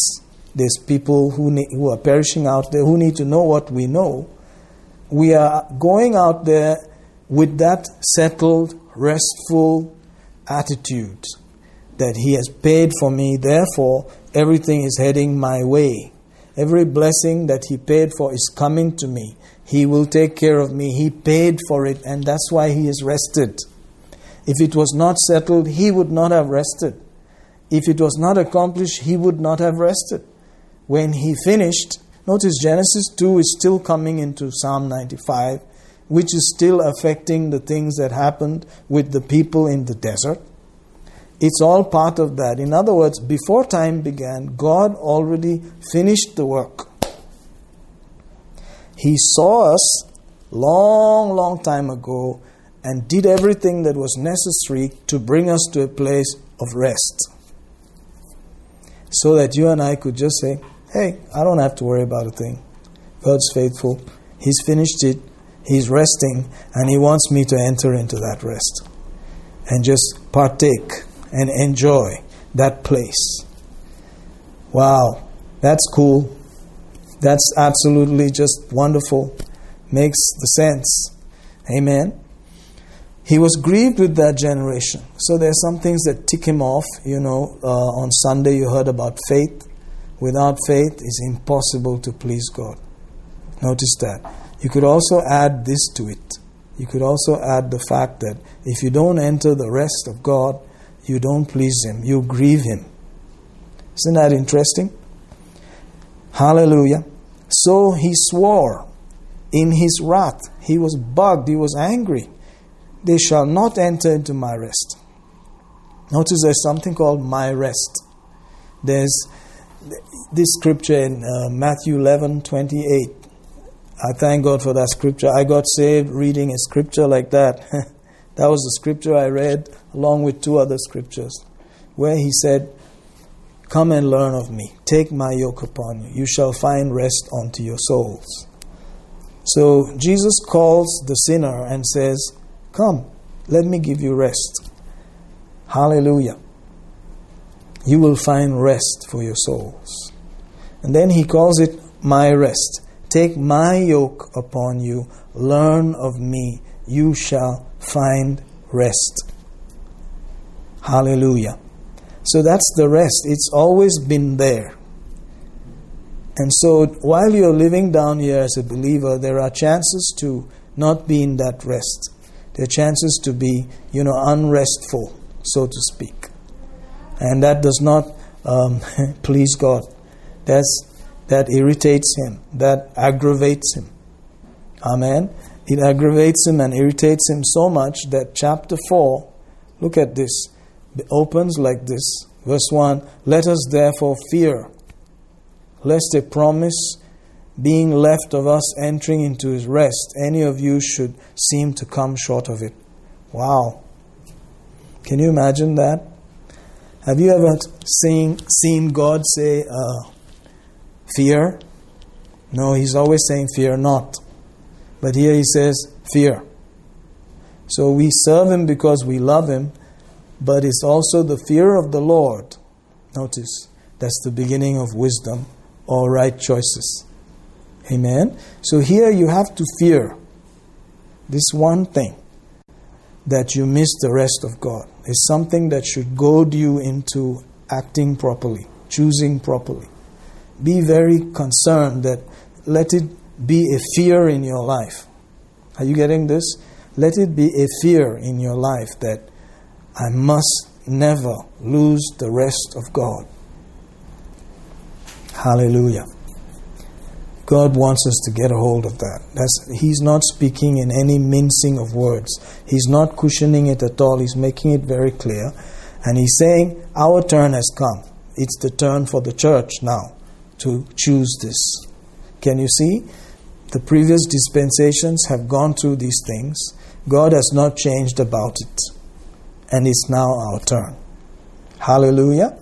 Speaker 1: there's people who, who are perishing out there who need to know what we know we are going out there with that settled, restful attitude that He has paid for me, therefore, everything is heading my way. Every blessing that He paid for is coming to me. He will take care of me. He paid for it, and that's why He is rested. If it was not settled, He would not have rested. If it was not accomplished, He would not have rested. When He finished, Notice Genesis 2 is still coming into Psalm 95, which is still affecting the things that happened with the people in the desert. It's all part of that. In other words, before time began, God already finished the work. He saw us long, long time ago and did everything that was necessary to bring us to a place of rest. So that you and I could just say, hey, I don't have to worry about a thing. God's faithful. He's finished it. He's resting, and He wants me to enter into that rest and just partake and enjoy that place. Wow, that's cool. That's absolutely just wonderful. Makes the sense. Amen. He was grieved with that generation. So there are some things that tick him off. You know, uh, on Sunday you heard about faith. Without faith, it's impossible to please God. Notice that. You could also add this to it. You could also add the fact that if you don't enter the rest of God, you don't please Him, you grieve Him. Isn't that interesting? Hallelujah. So he swore in his wrath. He was bugged, he was angry. They shall not enter into my rest. Notice there's something called my rest. There's this scripture in uh, Matthew 11 28. I thank God for that scripture. I got saved reading a scripture like that. that was the scripture I read along with two other scriptures where he said, Come and learn of me. Take my yoke upon you. You shall find rest unto your souls. So Jesus calls the sinner and says, Come, let me give you rest. Hallelujah. You will find rest for your souls. And then he calls it my rest. Take my yoke upon you, learn of me, you shall find rest. Hallelujah. So that's the rest. It's always been there. And so while you're living down here as a believer, there are chances to not be in that rest. There are chances to be, you know, unrestful, so to speak. And that does not um, please God. That's, that irritates Him, that aggravates Him. Amen. It aggravates Him and irritates Him so much that chapter 4, look at this, opens like this. Verse 1 Let us therefore fear lest a promise being left of us entering into his rest, any of you should seem to come short of it. Wow. Can you imagine that? Have you ever seen, seen God say, uh, fear? No, he's always saying, fear not. But here he says, fear. So we serve him because we love him, but it's also the fear of the Lord. Notice, that's the beginning of wisdom or right choices. Amen. So here you have to fear this one thing that you miss the rest of God. Is something that should goad you into acting properly, choosing properly. Be very concerned that let it be a fear in your life. Are you getting this? Let it be a fear in your life that I must never lose the rest of God. Hallelujah. God wants us to get a hold of that. That's, he's not speaking in any mincing of words. He's not cushioning it at all. He's making it very clear. And he's saying, Our turn has come. It's the turn for the church now to choose this. Can you see? The previous dispensations have gone through these things. God has not changed about it. And it's now our turn. Hallelujah.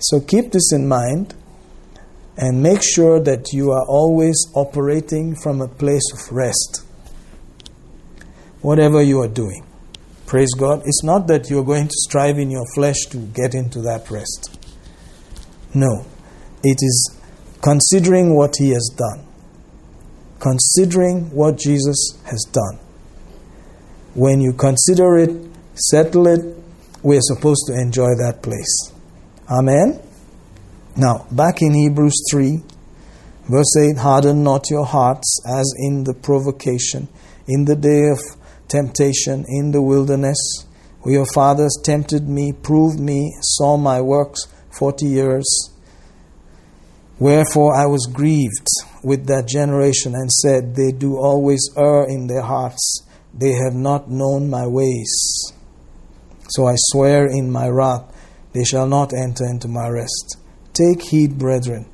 Speaker 1: So keep this in mind and make sure that you are always operating from a place of rest. Whatever you are doing. Praise God. It's not that you're going to strive in your flesh to get into that rest. No. It is considering what He has done. Considering what Jesus has done. When you consider it, settle it, we're supposed to enjoy that place. Amen. Now, back in Hebrews 3, verse 8 Harden not your hearts as in the provocation, in the day of temptation in the wilderness, where your fathers tempted me, proved me, saw my works forty years. Wherefore I was grieved with that generation and said, They do always err in their hearts, they have not known my ways. So I swear in my wrath, they shall not enter into my rest. Take heed, brethren,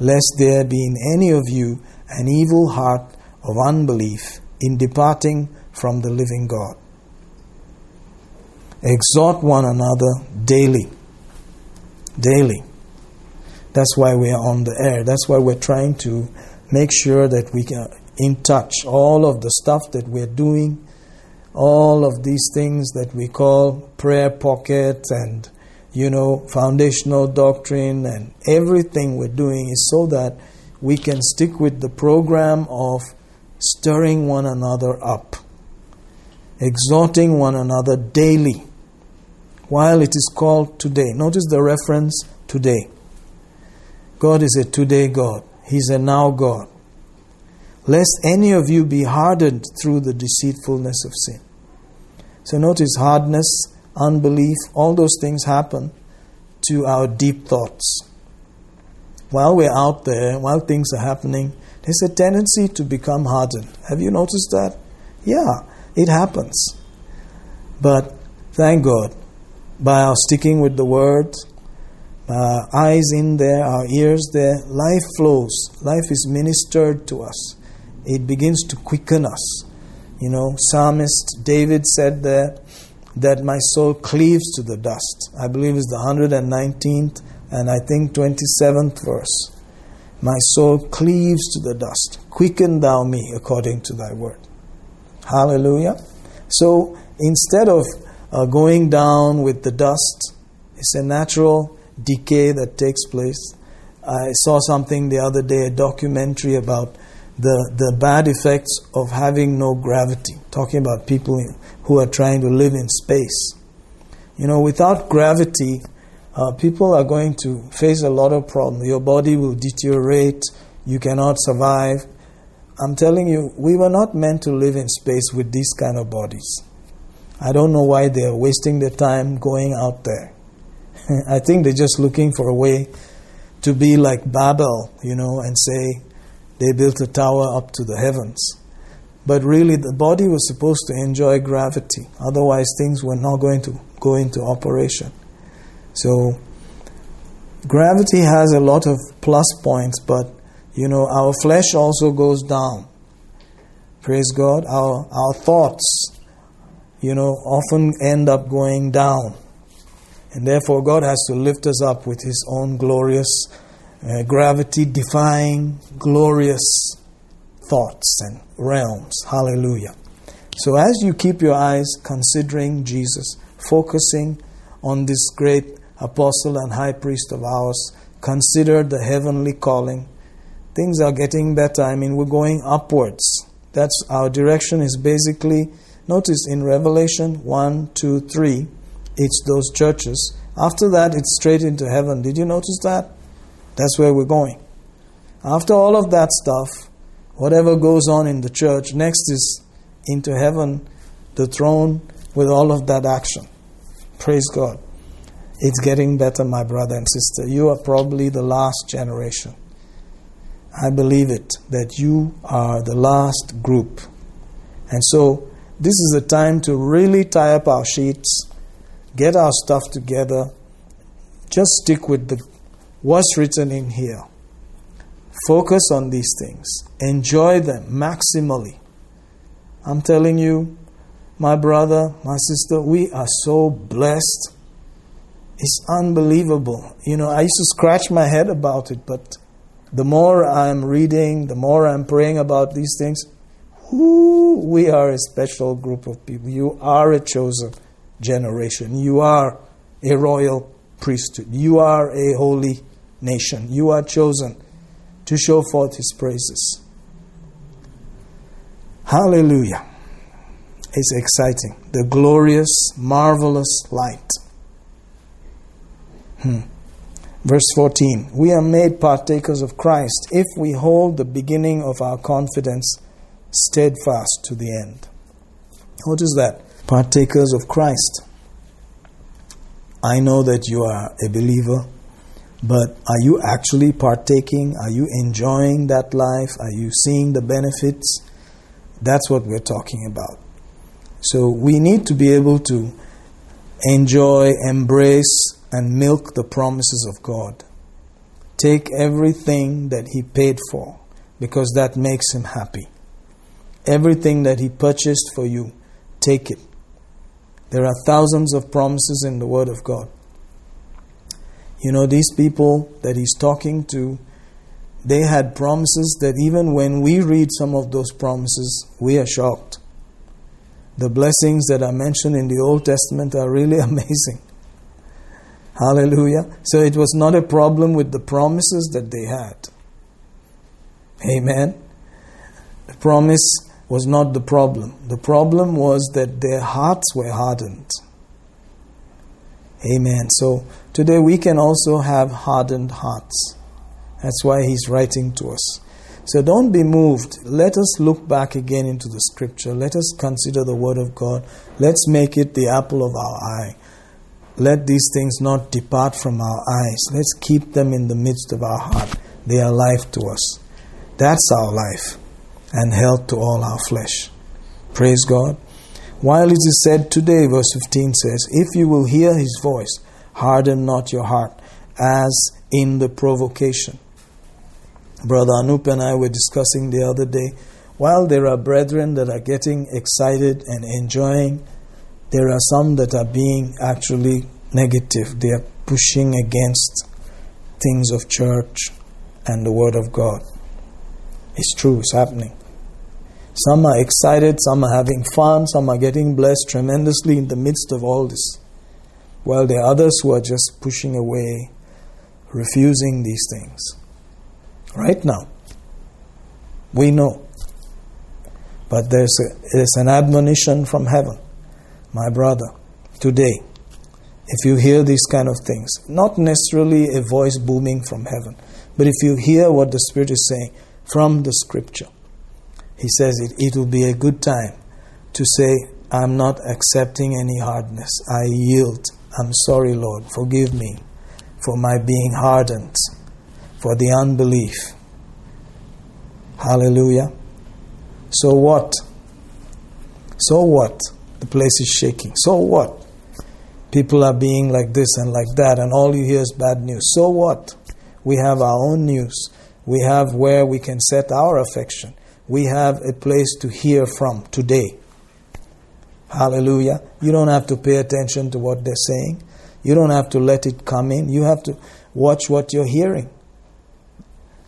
Speaker 1: lest there be in any of you an evil heart of unbelief in departing from the living God. Exhort one another daily. Daily. That's why we are on the air. That's why we're trying to make sure that we can in touch. All of the stuff that we're doing, all of these things that we call prayer pocket and you know, foundational doctrine and everything we're doing is so that we can stick with the program of stirring one another up, exhorting one another daily, while it is called today. Notice the reference today. God is a today God, He's a now God. Lest any of you be hardened through the deceitfulness of sin. So notice hardness unbelief, all those things happen to our deep thoughts. While we're out there, while things are happening, there's a tendency to become hardened. Have you noticed that? Yeah, it happens. But thank God, by our sticking with the word, our eyes in there, our ears there, life flows. Life is ministered to us. It begins to quicken us. You know, psalmist David said there that my soul cleaves to the dust. I believe it's the 119th and I think 27th verse. My soul cleaves to the dust. Quicken thou me according to thy word. Hallelujah. So instead of uh, going down with the dust, it's a natural decay that takes place. I saw something the other day, a documentary about the, the bad effects of having no gravity, talking about people who are trying to live in space. You know, without gravity, uh, people are going to face a lot of problems. Your body will deteriorate, you cannot survive. I'm telling you, we were not meant to live in space with these kind of bodies. I don't know why they are wasting their time going out there. I think they're just looking for a way to be like Babel, you know, and say they built a tower up to the heavens. But really, the body was supposed to enjoy gravity. Otherwise, things were not going to go into operation. So, gravity has a lot of plus points, but you know, our flesh also goes down. Praise God. Our, our thoughts, you know, often end up going down. And therefore, God has to lift us up with His own glorious, uh, gravity defying, glorious thoughts and realms. Hallelujah. So, as you keep your eyes considering Jesus, focusing on this great apostle and high priest of ours, consider the heavenly calling. Things are getting better. I mean, we're going upwards. That's our direction, is basically, notice in Revelation 1, 2, 3, it's those churches. After that, it's straight into heaven. Did you notice that? That's where we're going. After all of that stuff, whatever goes on in the church, next is into heaven, the throne with all of that action. Praise God. It's getting better, my brother and sister. You are probably the last generation. I believe it, that you are the last group. And so, this is a time to really tie up our sheets, get our stuff together, just stick with the, what's written in here. Focus on these things, enjoy them maximally. I'm telling you, my brother, my sister, we are so blessed it's unbelievable. You know, I used to scratch my head about it, but the more I'm reading, the more I'm praying about these things, whoo, we are a special group of people. You are a chosen generation. You are a royal priesthood. You are a holy nation. You are chosen to show forth His praises. Hallelujah. It's exciting. The glorious, marvelous light. Hmm. Verse 14 We are made partakers of Christ if we hold the beginning of our confidence steadfast to the end. What is that? Partakers of Christ. I know that you are a believer, but are you actually partaking? Are you enjoying that life? Are you seeing the benefits? That's what we're talking about. So we need to be able to enjoy, embrace, and milk the promises of God. Take everything that He paid for because that makes Him happy. Everything that He purchased for you, take it. There are thousands of promises in the Word of God. You know, these people that He's talking to, they had promises that even when we read some of those promises, we are shocked. The blessings that are mentioned in the Old Testament are really amazing. Hallelujah. So it was not a problem with the promises that they had. Amen. The promise was not the problem. The problem was that their hearts were hardened. Amen. So today we can also have hardened hearts. That's why he's writing to us. So don't be moved. Let us look back again into the scripture. Let us consider the word of God. Let's make it the apple of our eye. Let these things not depart from our eyes. Let's keep them in the midst of our heart. They are life to us. That's our life and health to all our flesh. Praise God. While it is said today, verse 15 says, If you will hear his voice, harden not your heart, as in the provocation. Brother Anup and I were discussing the other day, while there are brethren that are getting excited and enjoying, there are some that are being actually negative. They are pushing against things of church and the Word of God. It's true, it's happening. Some are excited, some are having fun, some are getting blessed tremendously in the midst of all this. While there are others who are just pushing away, refusing these things. Right now, we know. But there's, a, there's an admonition from heaven, my brother, today. If you hear these kind of things, not necessarily a voice booming from heaven, but if you hear what the Spirit is saying from the Scripture, he says it, it will be a good time to say, I'm not accepting any hardness. I yield. I'm sorry, Lord. Forgive me for my being hardened, for the unbelief. Hallelujah. So what? So what? The place is shaking. So what? People are being like this and like that, and all you hear is bad news. So what? We have our own news. We have where we can set our affection we have a place to hear from today. Hallelujah. You don't have to pay attention to what they're saying. You don't have to let it come in. You have to watch what you're hearing.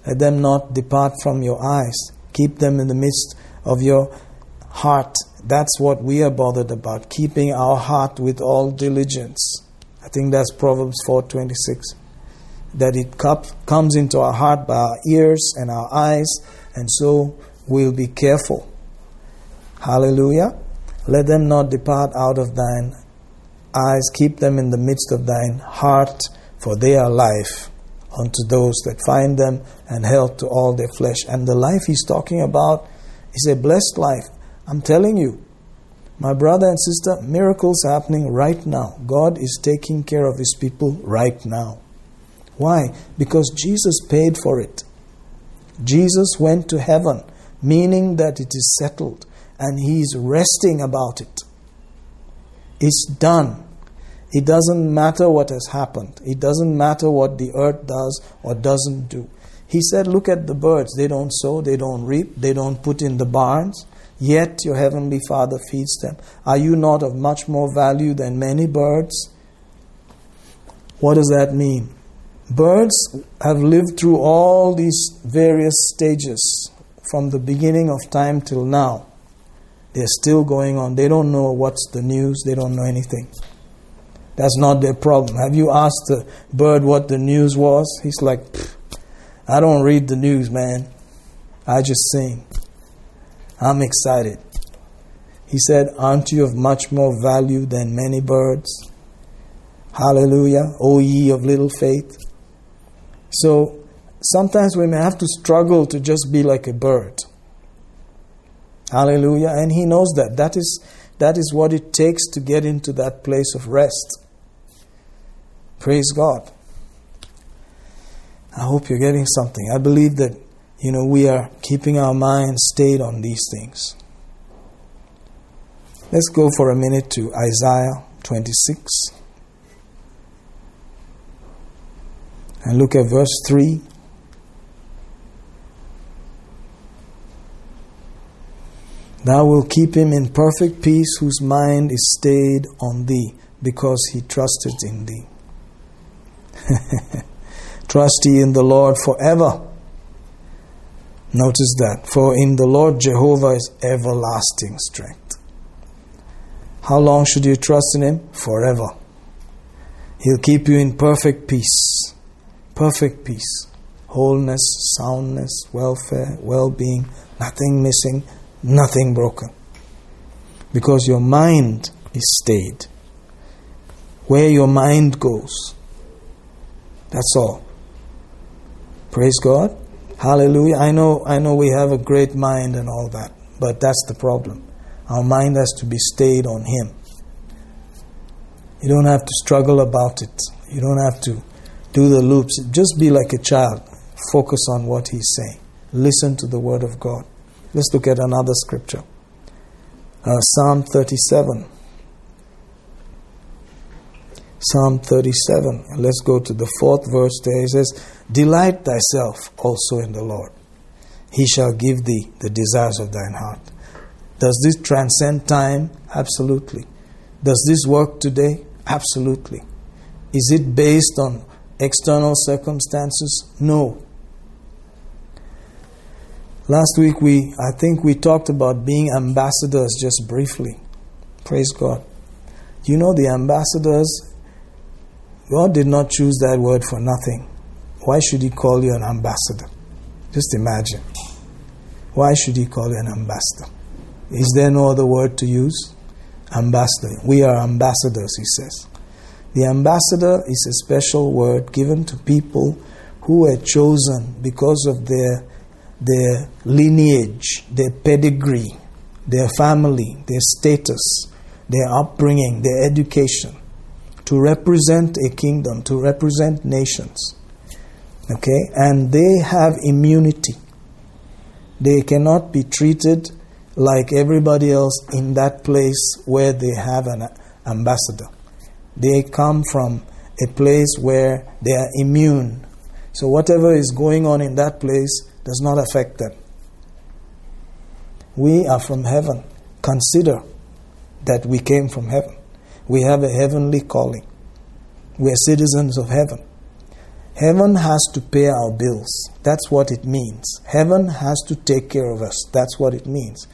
Speaker 1: Let them not depart from your eyes. Keep them in the midst of your heart. That's what we are bothered about, keeping our heart with all diligence. I think that's Proverbs 4:26. That it comes into our heart by our ears and our eyes, and so will be careful. Hallelujah. Let them not depart out of thine eyes, keep them in the midst of thine heart, for they are life unto those that find them and health to all their flesh. And the life he's talking about is a blessed life. I'm telling you, my brother and sister, miracles happening right now. God is taking care of his people right now. Why? Because Jesus paid for it. Jesus went to heaven meaning that it is settled and he is resting about it. It's done. It doesn't matter what has happened. It doesn't matter what the earth does or doesn't do. He said, Look at the birds. They don't sow, they don't reap, they don't put in the barns, yet your heavenly Father feeds them. Are you not of much more value than many birds? What does that mean? Birds have lived through all these various stages from the beginning of time till now. They're still going on. They don't know what's the news, they don't know anything. That's not their problem. Have you asked the bird what the news was? He's like, I don't read the news, man. I just sing. I'm excited. He said, Aren't you of much more value than many birds? Hallelujah, O ye of little faith. So sometimes we may have to struggle to just be like a bird. Hallelujah. And He knows that. That is, that is what it takes to get into that place of rest. Praise God. I hope you're getting something. I believe that, you know, we are keeping our minds stayed on these things. Let's go for a minute to Isaiah 26 and look at verse 3. Thou wilt keep him in perfect peace whose mind is stayed on thee, because he trusted in thee. Trust ye in the Lord forever. Notice that. For in the Lord Jehovah is everlasting strength. How long should you trust in him? Forever. He'll keep you in perfect peace. Perfect peace. Wholeness, soundness, welfare, well being, nothing missing, nothing broken. Because your mind is stayed. Where your mind goes. That's all. Praise God. Hallelujah. I know I know we have a great mind and all that, but that's the problem. Our mind has to be stayed on him. You don't have to struggle about it. You don't have to do the loops. Just be like a child. Focus on what he's saying. Listen to the word of God. Let's look at another scripture. uh, Psalm 37. Psalm 37. Let's go to the fourth verse there. It says, Delight thyself also in the Lord. He shall give thee the desires of thine heart. Does this transcend time? Absolutely. Does this work today? Absolutely. Is it based on external circumstances? No. Last week we I think we talked about being ambassadors just briefly. Praise God. You know the ambassadors God did not choose that word for nothing. Why should he call you an ambassador? Just imagine. Why should he call you an ambassador? Is there no other word to use? Ambassador. We are ambassadors, he says. The ambassador is a special word given to people who were chosen because of their, their lineage, their pedigree, their family, their status, their upbringing, their education, to represent a kingdom, to represent nations. Okay? And they have immunity. They cannot be treated like everybody else in that place where they have an ambassador. They come from a place where they are immune. So whatever is going on in that place does not affect them. We are from heaven. Consider that we came from heaven. We have a heavenly calling. We are citizens of heaven. Heaven has to pay our bills. That's what it means. Heaven has to take care of us. That's what it means.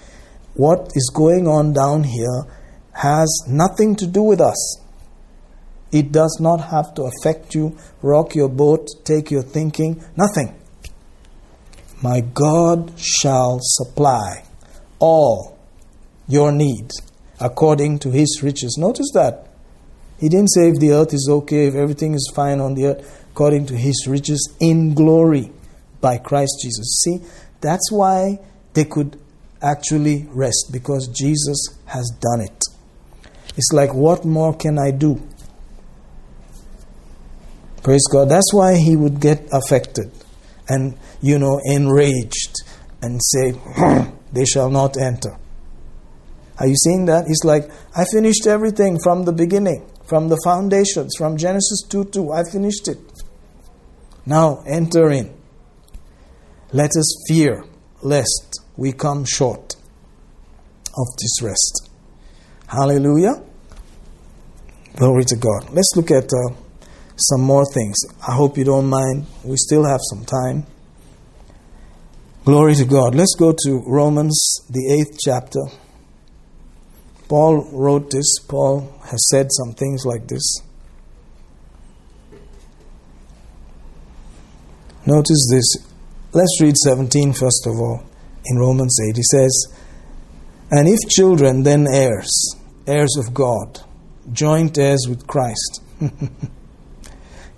Speaker 1: What is going on down here has nothing to do with us. It does not have to affect you, rock your boat, take your thinking, nothing. My God shall supply all your needs according to his riches. Notice that. He didn't say if the earth is okay, if everything is fine on the earth, according to his riches in glory by Christ Jesus. See, that's why they could actually rest because Jesus has done it. It's like, what more can I do? Praise God. That's why he would get affected and, you know, enraged and say, they shall not enter. Are you seeing that? It's like, I finished everything from the beginning, from the foundations, from Genesis 2 2. I finished it. Now enter in. Let us fear lest we come short of this rest. Hallelujah. Glory to God. Let's look at uh, some more things. I hope you don't mind. We still have some time. Glory to God. Let's go to Romans, the eighth chapter. Paul wrote this. Paul has said some things like this. Notice this. Let's read 17 first of all in Romans 8. He says, And if children, then heirs, heirs of God, joint heirs with Christ.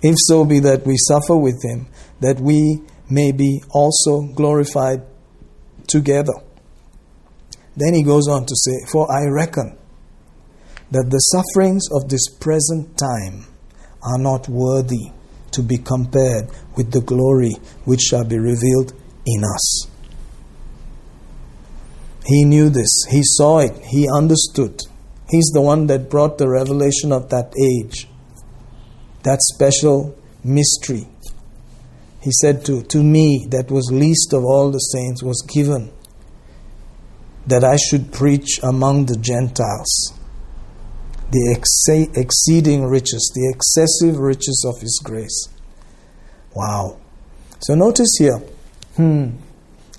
Speaker 1: if so be that we suffer with him, that we may be also glorified together. Then he goes on to say, For I reckon that the sufferings of this present time are not worthy to be compared with the glory which shall be revealed in us. He knew this, he saw it, he understood. He's the one that brought the revelation of that age, that special mystery. He said to, to me, that was least of all the saints, was given that I should preach among the Gentiles the ex- exceeding riches, the excessive riches of His grace. Wow. So notice here, hmm,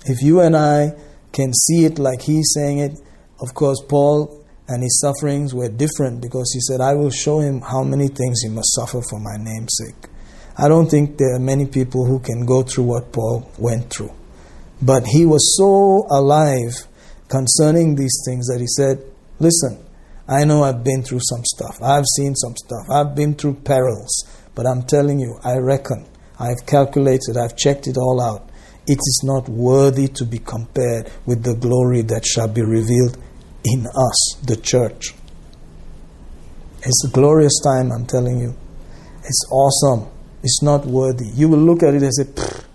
Speaker 1: if you and I can see it like he's saying it, of course, Paul and his sufferings were different because he said, I will show him how many things he must suffer for my name's sake. I don't think there are many people who can go through what Paul went through. But he was so alive concerning these things that he said, Listen, I know I've been through some stuff. I've seen some stuff. I've been through perils. But I'm telling you, I reckon, I've calculated, I've checked it all out. It is not worthy to be compared with the glory that shall be revealed in us, the church. It's a glorious time, I'm telling you. It's awesome. It's not worthy. You will look at it and say, it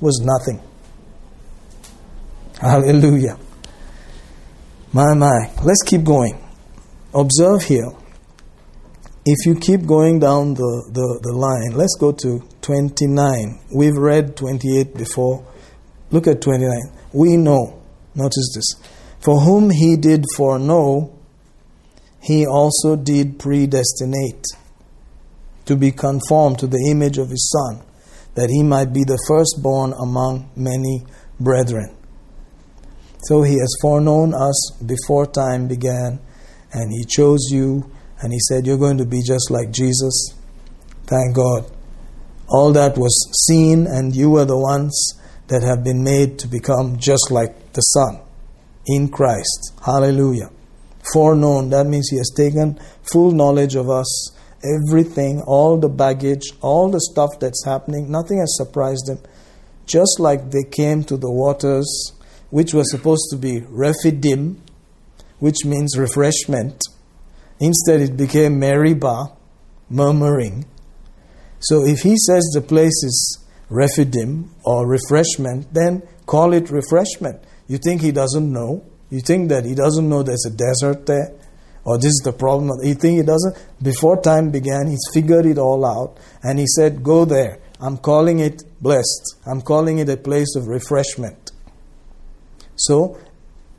Speaker 1: was nothing. Hallelujah. My, my. Let's keep going. Observe here. If you keep going down the, the, the line, let's go to 29. We've read 28 before. Look at 29. We know. Notice this. For whom he did foreknow, he also did predestinate to be conformed to the image of his Son, that he might be the firstborn among many brethren. So he has foreknown us before time began, and he chose you, and he said, You're going to be just like Jesus. Thank God. All that was seen, and you are the ones that have been made to become just like the Son in Christ. Hallelujah. Foreknown, that means he has taken full knowledge of us, everything, all the baggage, all the stuff that's happening, nothing has surprised him. Just like they came to the waters which was supposed to be Rephidim, which means refreshment. Instead, it became Meribah, murmuring. So if he says the place is Rephidim or refreshment, then call it refreshment. You think he doesn't know? You think that he doesn't know there's a desert there? Or this is the problem? You think he doesn't? Before time began, he's figured it all out and he said, Go there. I'm calling it blessed. I'm calling it a place of refreshment. So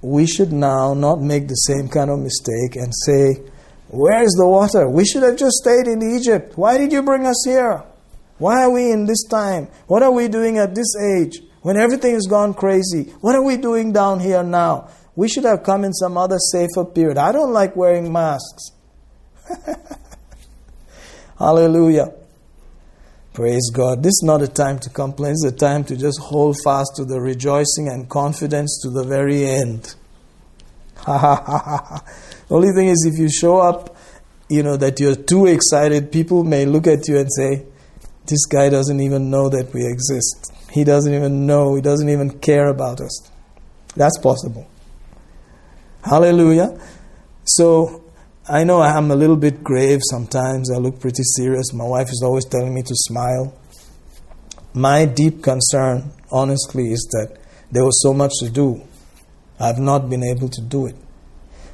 Speaker 1: we should now not make the same kind of mistake and say, Where is the water? We should have just stayed in Egypt. Why did you bring us here? Why are we in this time? What are we doing at this age when everything has gone crazy? What are we doing down here now? We should have come in some other safer period. I don't like wearing masks. Hallelujah. Praise God. This is not a time to complain. It's a time to just hold fast to the rejoicing and confidence to the very end. Ha ha ha ha. The only thing is, if you show up, you know, that you're too excited, people may look at you and say, This guy doesn't even know that we exist. He doesn't even know. He doesn't even care about us. That's possible. Hallelujah. So, I know I'm a little bit grave sometimes. I look pretty serious. My wife is always telling me to smile. My deep concern, honestly, is that there was so much to do. I've not been able to do it.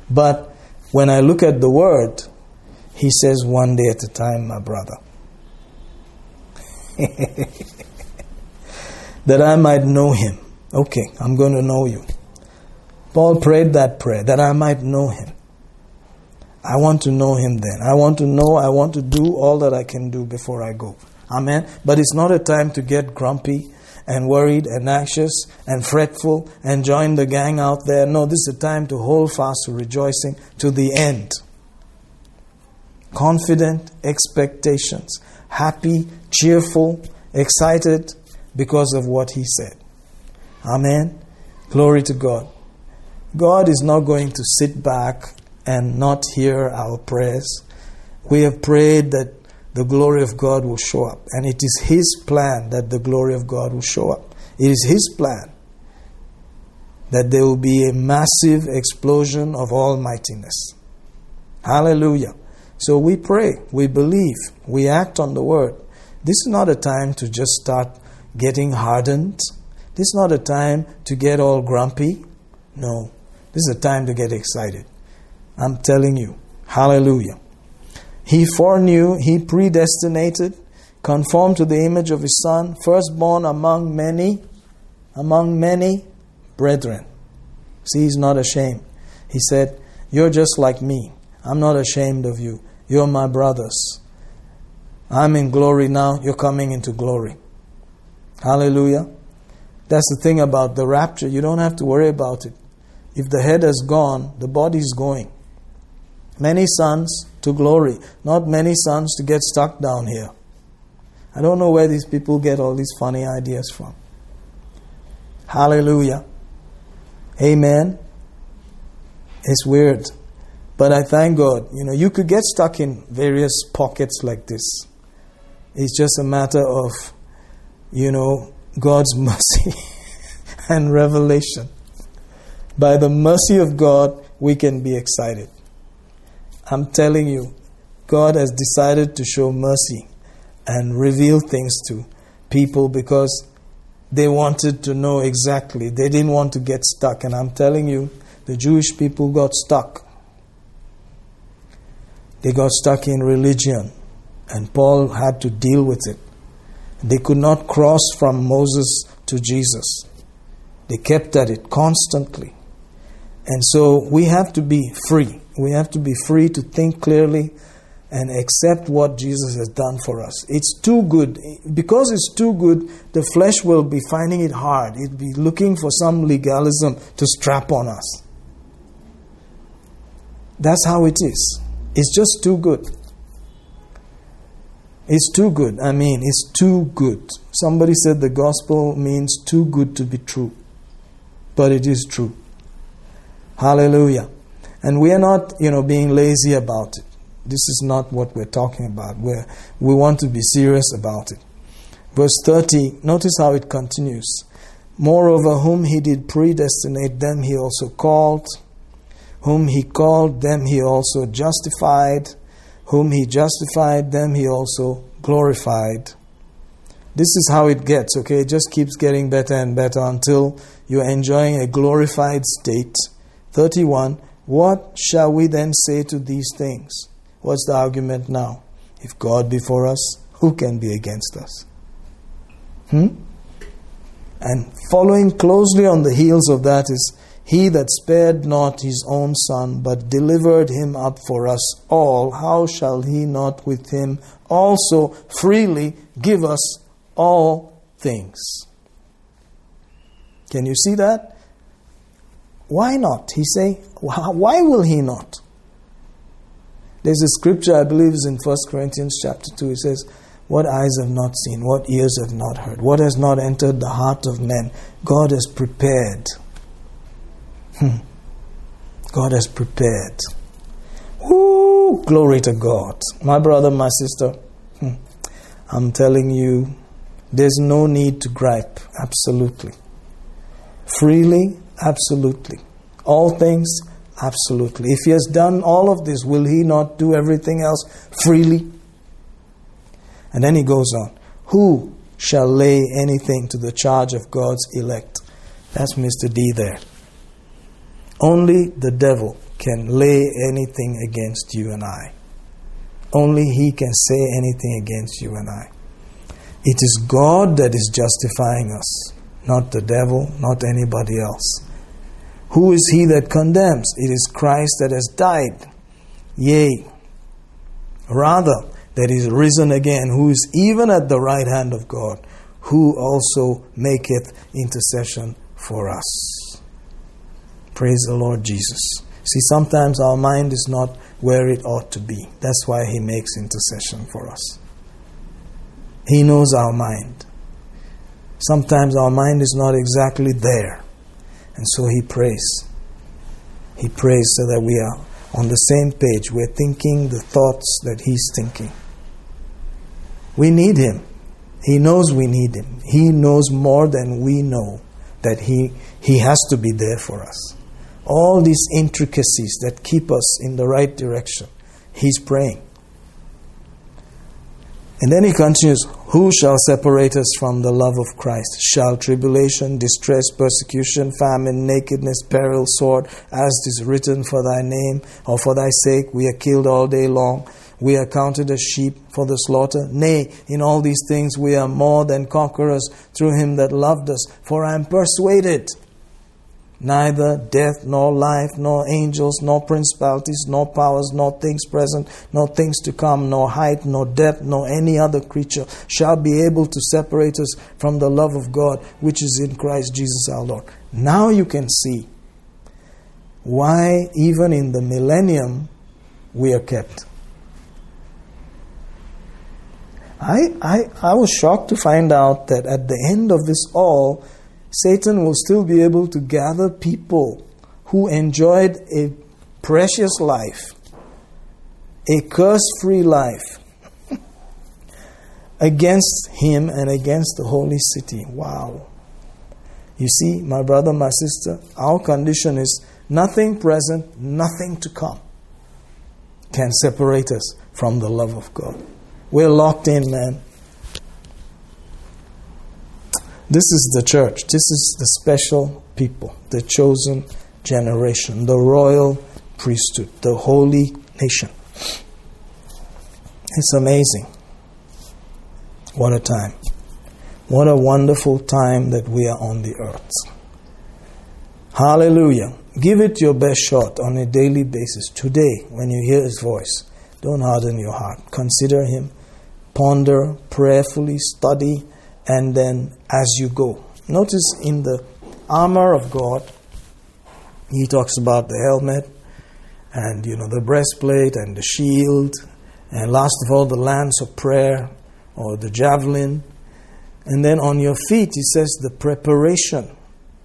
Speaker 1: But when I look at the word, he says, one day at a time, my brother. that I might know him. Okay, I'm going to know you. Paul prayed that prayer, that I might know him. I want to know Him then. I want to know, I want to do all that I can do before I go. Amen. But it's not a time to get grumpy and worried and anxious and fretful and join the gang out there. No, this is a time to hold fast to rejoicing to the end. Confident expectations, happy, cheerful, excited because of what He said. Amen. Glory to God. God is not going to sit back and not hear our prayers. We have prayed that the glory of God will show up. And it is His plan that the glory of God will show up. It is His plan that there will be a massive explosion of almightiness. Hallelujah. So we pray, we believe, we act on the word. This is not a time to just start getting hardened. This is not a time to get all grumpy. No, this is a time to get excited. I'm telling you. Hallelujah. He foreknew, he predestinated, conformed to the image of his son, firstborn among many, among many brethren. See, he's not ashamed. He said, You're just like me. I'm not ashamed of you. You're my brothers. I'm in glory now. You're coming into glory. Hallelujah. That's the thing about the rapture. You don't have to worry about it. If the head has gone, the body's going. Many sons to glory, not many sons to get stuck down here. I don't know where these people get all these funny ideas from. Hallelujah. Amen. It's weird. But I thank God. You know, you could get stuck in various pockets like this. It's just a matter of, you know, God's mercy and revelation. By the mercy of God, we can be excited. I'm telling you, God has decided to show mercy and reveal things to people because they wanted to know exactly. They didn't want to get stuck. And I'm telling you, the Jewish people got stuck. They got stuck in religion, and Paul had to deal with it. They could not cross from Moses to Jesus. They kept at it constantly. And so we have to be free. We have to be free to think clearly and accept what Jesus has done for us. It's too good. Because it's too good, the flesh will be finding it hard. It'll be looking for some legalism to strap on us. That's how it is. It's just too good. It's too good. I mean, it's too good. Somebody said the gospel means too good to be true. But it is true. Hallelujah. And we are not, you know, being lazy about it. This is not what we're talking about. we we want to be serious about it. Verse 30, notice how it continues. Moreover, whom he did predestinate, them he also called. Whom he called, them he also justified. Whom he justified, them he also glorified. This is how it gets, okay? It just keeps getting better and better until you're enjoying a glorified state. 31. What shall we then say to these things? What's the argument now? If God be for us, who can be against us? Hmm? And following closely on the heels of that is he that spared not his own son, but delivered him up for us all, how shall he not with him also freely give us all things? Can you see that? Why not? He say, why will he not? There's a scripture I believe is in 1 Corinthians chapter 2. It says, What eyes have not seen, what ears have not heard, what has not entered the heart of man, God has prepared Hmm. God has prepared. Woo! Glory to God. My brother, my sister, hmm. I'm telling you, there's no need to gripe. Absolutely. Freely, absolutely. All things, absolutely. If He has done all of this, will He not do everything else freely? And then He goes on Who shall lay anything to the charge of God's elect? That's Mr. D there. Only the devil can lay anything against you and I. Only he can say anything against you and I. It is God that is justifying us, not the devil, not anybody else. Who is he that condemns? It is Christ that has died. Yea, rather, that is risen again, who is even at the right hand of God, who also maketh intercession for us. Praise the Lord Jesus. See, sometimes our mind is not where it ought to be. That's why He makes intercession for us. He knows our mind. Sometimes our mind is not exactly there. And so He prays. He prays so that we are on the same page. We're thinking the thoughts that He's thinking. We need Him. He knows we need Him. He knows more than we know that He, he has to be there for us all these intricacies that keep us in the right direction. He's praying. And then he continues, Who shall separate us from the love of Christ? Shall tribulation, distress, persecution, famine, nakedness, peril, sword, as it is written for thy name or for thy sake, we are killed all day long. We are counted as sheep for the slaughter. Nay, in all these things we are more than conquerors through him that loved us. For I am persuaded neither death, nor life, nor angels, nor principalities, nor powers, nor things present, nor things to come, nor height, nor depth, nor any other creature shall be able to separate us from the love of God which is in Christ Jesus our Lord. Now you can see why, even in the millennium, we are kept. I, I, I was shocked to find out that at the end of this all, Satan will still be able to gather people who enjoyed a precious life, a curse free life, against him and against the holy city. Wow. You see, my brother, my sister, our condition is nothing present, nothing to come can separate us from the love of God. We're locked in, man. This is the church. This is the special people, the chosen generation, the royal priesthood, the holy nation. It's amazing. What a time. What a wonderful time that we are on the earth. Hallelujah. Give it your best shot on a daily basis. Today, when you hear His voice, don't harden your heart. Consider Him, ponder, prayerfully study, and then as you go. Notice in the armor of God, He talks about the helmet and you know the breastplate and the shield, and last of all the lance of prayer or the javelin. And then on your feet, He says the preparation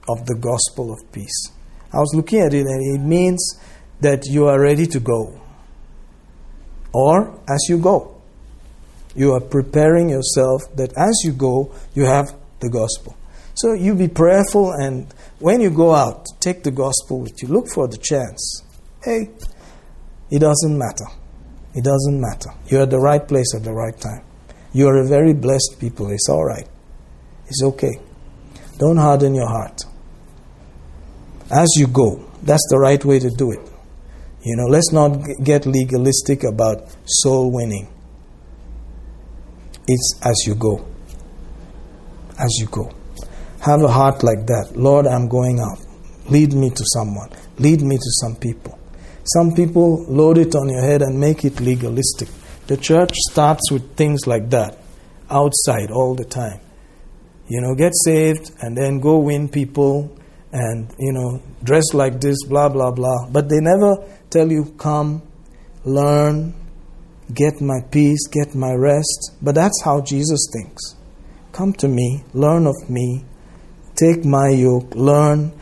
Speaker 1: of the gospel of peace. I was looking at it and it means that you are ready to go. Or as you go. You are preparing yourself that as you go, you have the gospel. So you be prayerful and when you go out, take the gospel with you. Look for the chance. Hey, it doesn't matter. It doesn't matter. You're at the right place at the right time. You are a very blessed people. It's all right. It's okay. Don't harden your heart as you go. That's the right way to do it. You know, let's not get legalistic about soul winning. It's as you go. As you go. Have a heart like that. Lord, I'm going out. Lead me to someone. Lead me to some people. Some people load it on your head and make it legalistic. The church starts with things like that outside all the time. You know, get saved and then go win people and you know dress like this blah blah blah but they never tell you come learn get my peace get my rest but that's how jesus thinks come to me learn of me take my yoke learn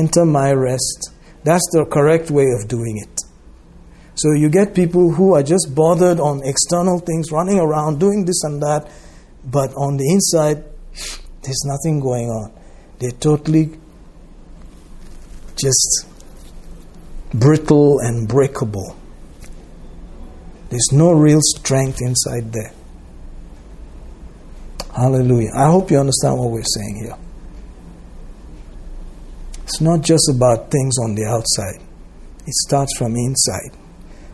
Speaker 1: enter my rest that's the correct way of doing it so you get people who are just bothered on external things running around doing this and that but on the inside there's nothing going on they're totally just brittle and breakable. There's no real strength inside there. Hallelujah. I hope you understand what we're saying here. It's not just about things on the outside, it starts from inside.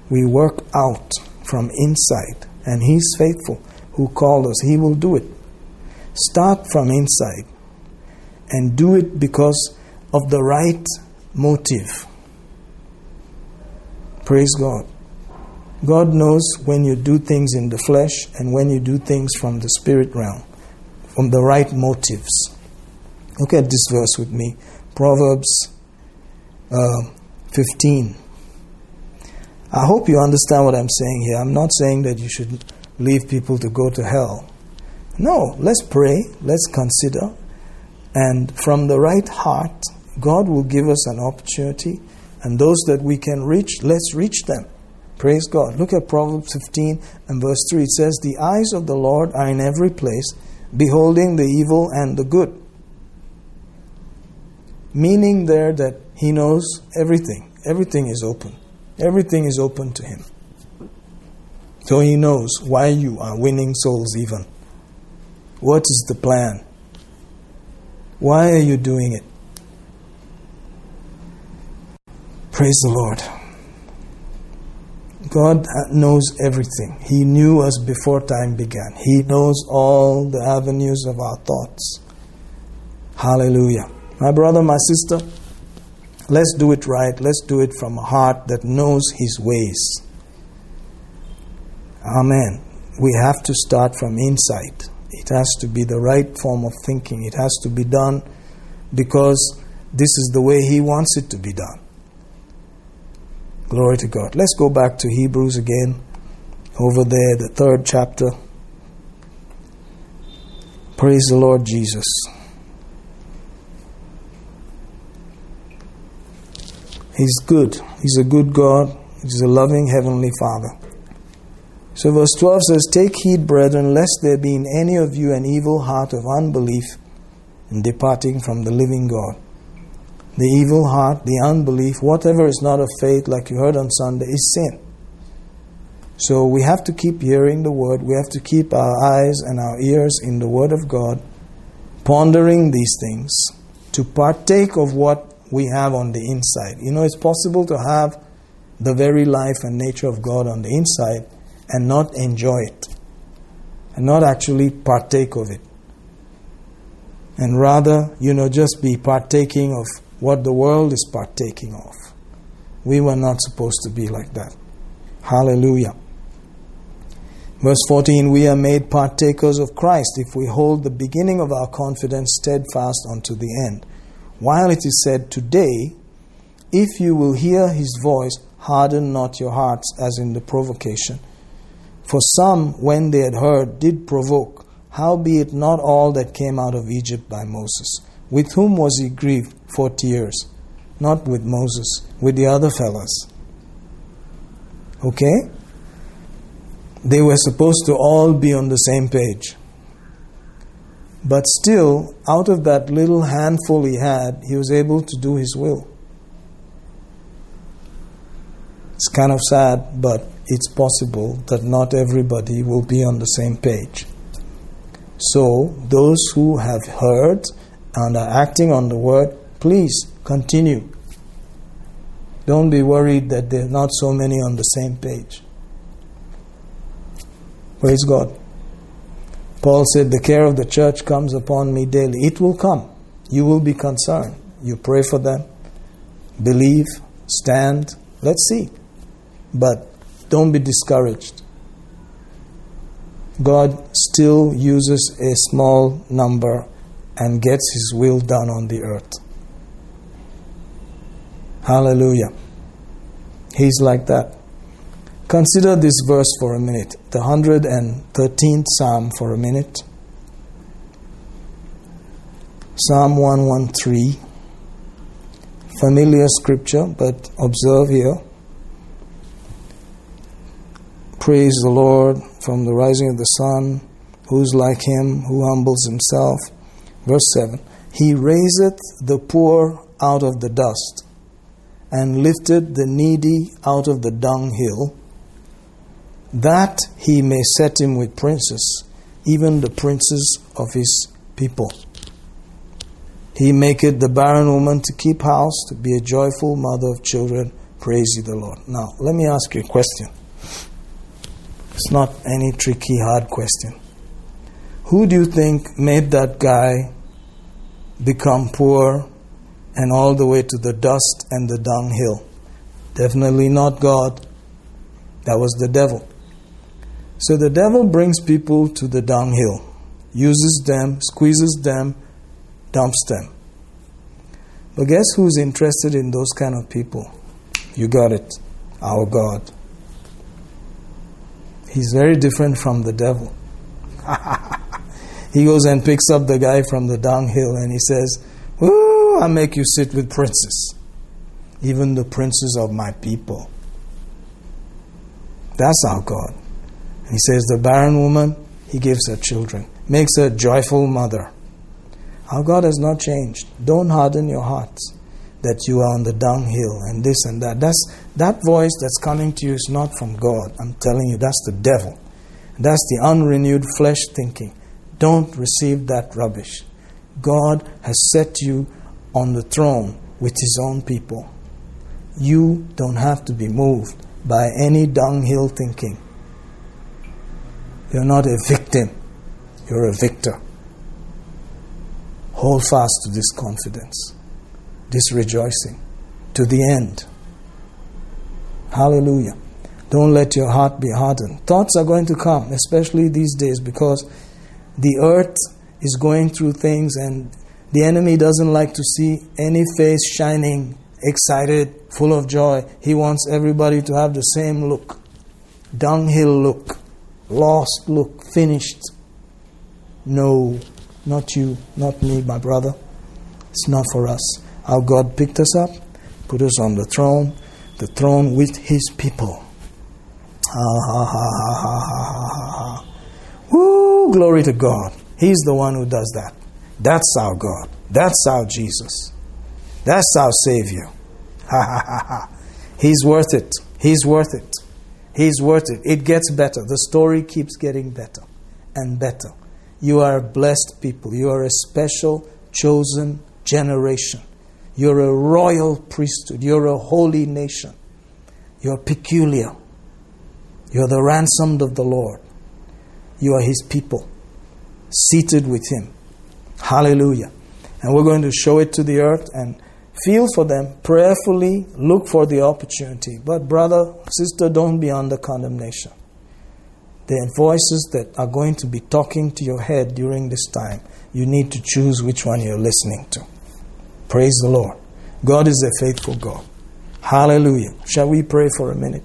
Speaker 1: We work out from inside, and He's faithful who called us. He will do it. Start from inside and do it because of the right motive. Praise God. God knows when you do things in the flesh and when you do things from the spirit realm, from the right motives. Look at this verse with me Proverbs uh, 15. I hope you understand what I'm saying here. I'm not saying that you should leave people to go to hell. No, let's pray, let's consider, and from the right heart, God will give us an opportunity, and those that we can reach, let's reach them. Praise God. Look at Proverbs 15 and verse 3. It says, The eyes of the Lord are in every place, beholding the evil and the good. Meaning there that He knows everything. Everything is open. Everything is open to Him. So He knows why you are winning souls, even. What is the plan? Why are you doing it? Praise the Lord. God knows everything. He knew us before time began. He knows all the avenues of our thoughts. Hallelujah. My brother, my sister, let's do it right. Let's do it from a heart that knows His ways. Amen. We have to start from inside. It has to be the right form of thinking. It has to be done because this is the way He wants it to be done. Glory to God. Let's go back to Hebrews again. Over there, the third chapter. Praise the Lord Jesus. He's good. He's a good God. He's a loving Heavenly Father. So, verse 12 says, Take heed, brethren, lest there be in any of you an evil heart of unbelief in departing from the living God the evil heart, the unbelief, whatever is not of faith, like you heard on Sunday, is sin. So we have to keep hearing the word. We have to keep our eyes and our ears in the word of God, pondering these things, to partake of what we have on the inside. You know, it's possible to have the very life and nature of God on the inside and not enjoy it, and not actually partake of it. And rather, you know, just be partaking of what the world is partaking of. We were not supposed to be like that. Hallelujah. Verse 14 We are made partakers of Christ if we hold the beginning of our confidence steadfast unto the end. While it is said, Today, if you will hear his voice, harden not your hearts as in the provocation. For some, when they had heard, did provoke, howbeit not all that came out of Egypt by Moses. With whom was he grieved forty years? Not with Moses, with the other fellows. Okay? They were supposed to all be on the same page. But still, out of that little handful he had, he was able to do his will. It's kind of sad, but it's possible that not everybody will be on the same page. So, those who have heard and are acting on the word, please continue. Don't be worried that there are not so many on the same page. Praise God. Paul said, The care of the church comes upon me daily. It will come. You will be concerned. You pray for them, believe, stand. Let's see. But don't be discouraged. God still uses a small number and gets His will done on the earth. Hallelujah. He's like that. Consider this verse for a minute, the 113th Psalm for a minute. Psalm 113. Familiar scripture, but observe here. Praise the Lord from the rising of the sun, who's like him, who humbles himself. Verse 7 He raiseth the poor out of the dust, and lifted the needy out of the dunghill that he may set him with princes, even the princes of his people. He maketh the barren woman to keep house, to be a joyful mother of children. Praise ye the Lord. Now, let me ask you a question. It's not any tricky, hard question. Who do you think made that guy become poor and all the way to the dust and the dunghill? Definitely not God. That was the devil. So the devil brings people to the dunghill, uses them, squeezes them, dumps them. But guess who's interested in those kind of people? You got it. Our God. He's very different from the devil. he goes and picks up the guy from the dunghill and he says, I'll make you sit with princes, even the princes of my people. That's our God. He says, The barren woman, He gives her children, makes her a joyful mother. Our God has not changed. Don't harden your hearts that you are on the dunghill and this and that. That's, that voice that's coming to you is not from God. I'm telling you, that's the devil. That's the unrenewed flesh thinking. Don't receive that rubbish. God has set you on the throne with His own people. You don't have to be moved by any dunghill thinking. You're not a victim, you're a victor. Hold fast to this confidence, this rejoicing to the end. Hallelujah. Don't let your heart be hardened. Thoughts are going to come, especially these days, because the earth is going through things and the enemy doesn't like to see any face shining, excited, full of joy. He wants everybody to have the same look, dunghill look lost look, finished. No, not you, not me, my brother. It's not for us. Our God picked us up, put us on the throne, the throne with His people. Ha ha ha ha ha ha ha ha. Woo, glory to God. He's the one who does that. That's our God. That's our Jesus. That's our Savior. He's worth it. He's worth it. He's worth it. It gets better. The story keeps getting better and better. You are a blessed people. You are a special, chosen generation. You're a royal priesthood. You're a holy nation. You're peculiar. You're the ransomed of the Lord. You are His people, seated with Him. Hallelujah. And we're going to show it to the earth and feel for them prayerfully, look for the opportunity. But, brother, sister, don't be under condemnation. The voices that are going to be talking to your head during this time, you need to choose which one you're listening to. Praise the Lord. God is a faithful God. Hallelujah. Shall we pray for a minute?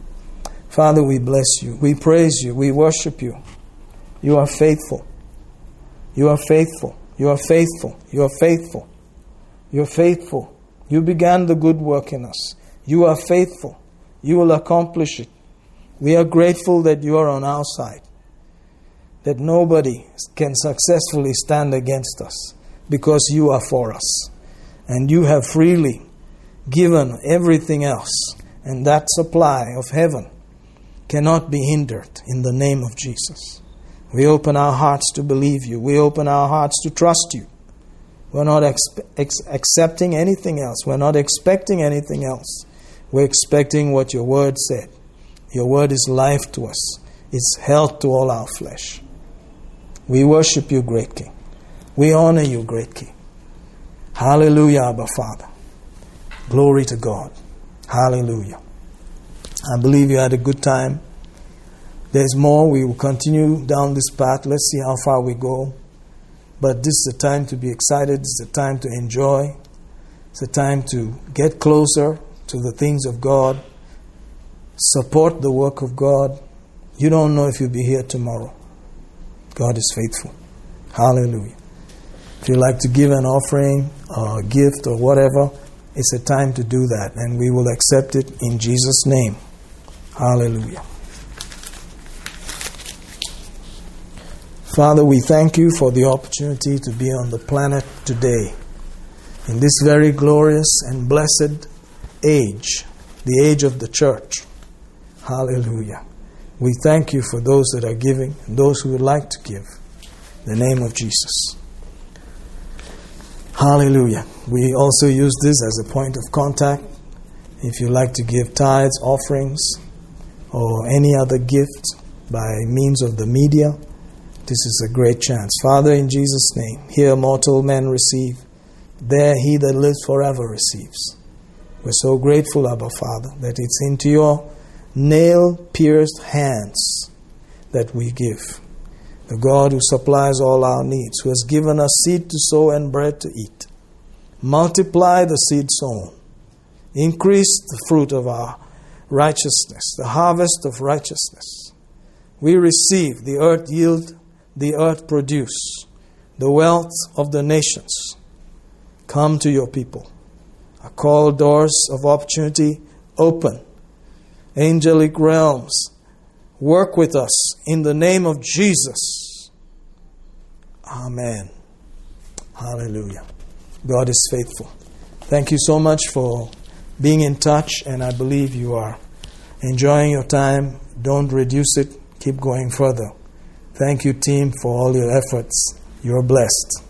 Speaker 1: Father, we bless you. We praise you. We worship you. You are faithful. You are faithful. You are faithful. You are faithful. You are faithful. You began the good work in us. You are faithful. You will accomplish it. We are grateful that you are on our side, that nobody can successfully stand against us because you are for us. And you have freely given everything else, and that supply of heaven cannot be hindered in the name of Jesus. We open our hearts to believe you. We open our hearts to trust you. We're not ex- accepting anything else. We're not expecting anything else. We're expecting what your word said. Your word is life to us, it's health to all our flesh. We worship you, great King. We honor you, great King. Hallelujah, Abba Father. Glory to God. Hallelujah. I believe you had a good time. There's more. We will continue down this path. Let's see how far we go. But this is a time to be excited. It's a time to enjoy. It's a time to get closer to the things of God. Support the work of God. You don't know if you'll be here tomorrow. God is faithful. Hallelujah. If you like to give an offering or a gift or whatever, it's a time to do that, and we will accept it in Jesus' name. Hallelujah. Father, we thank you for the opportunity to be on the planet today, in this very glorious and blessed age, the age of the church. Hallelujah. We thank you for those that are giving and those who would like to give. In the name of Jesus. Hallelujah. We also use this as a point of contact. If you like to give tithes, offerings, or any other gift by means of the media, this is a great chance. Father, in Jesus' name, here mortal men receive, there he that lives forever receives. We're so grateful, Abba Father, that it's into your nail pierced hands that we give. The God who supplies all our needs, who has given us seed to sow and bread to eat. Multiply the seed sown, increase the fruit of our righteousness, the harvest of righteousness. We receive the earth yield, the earth produce, the wealth of the nations. Come to your people. I call doors of opportunity open. Angelic realms, work with us in the name of Jesus. Amen. Hallelujah. God is faithful. Thank you so much for being in touch, and I believe you are enjoying your time. Don't reduce it, keep going further. Thank you, team, for all your efforts. You're blessed.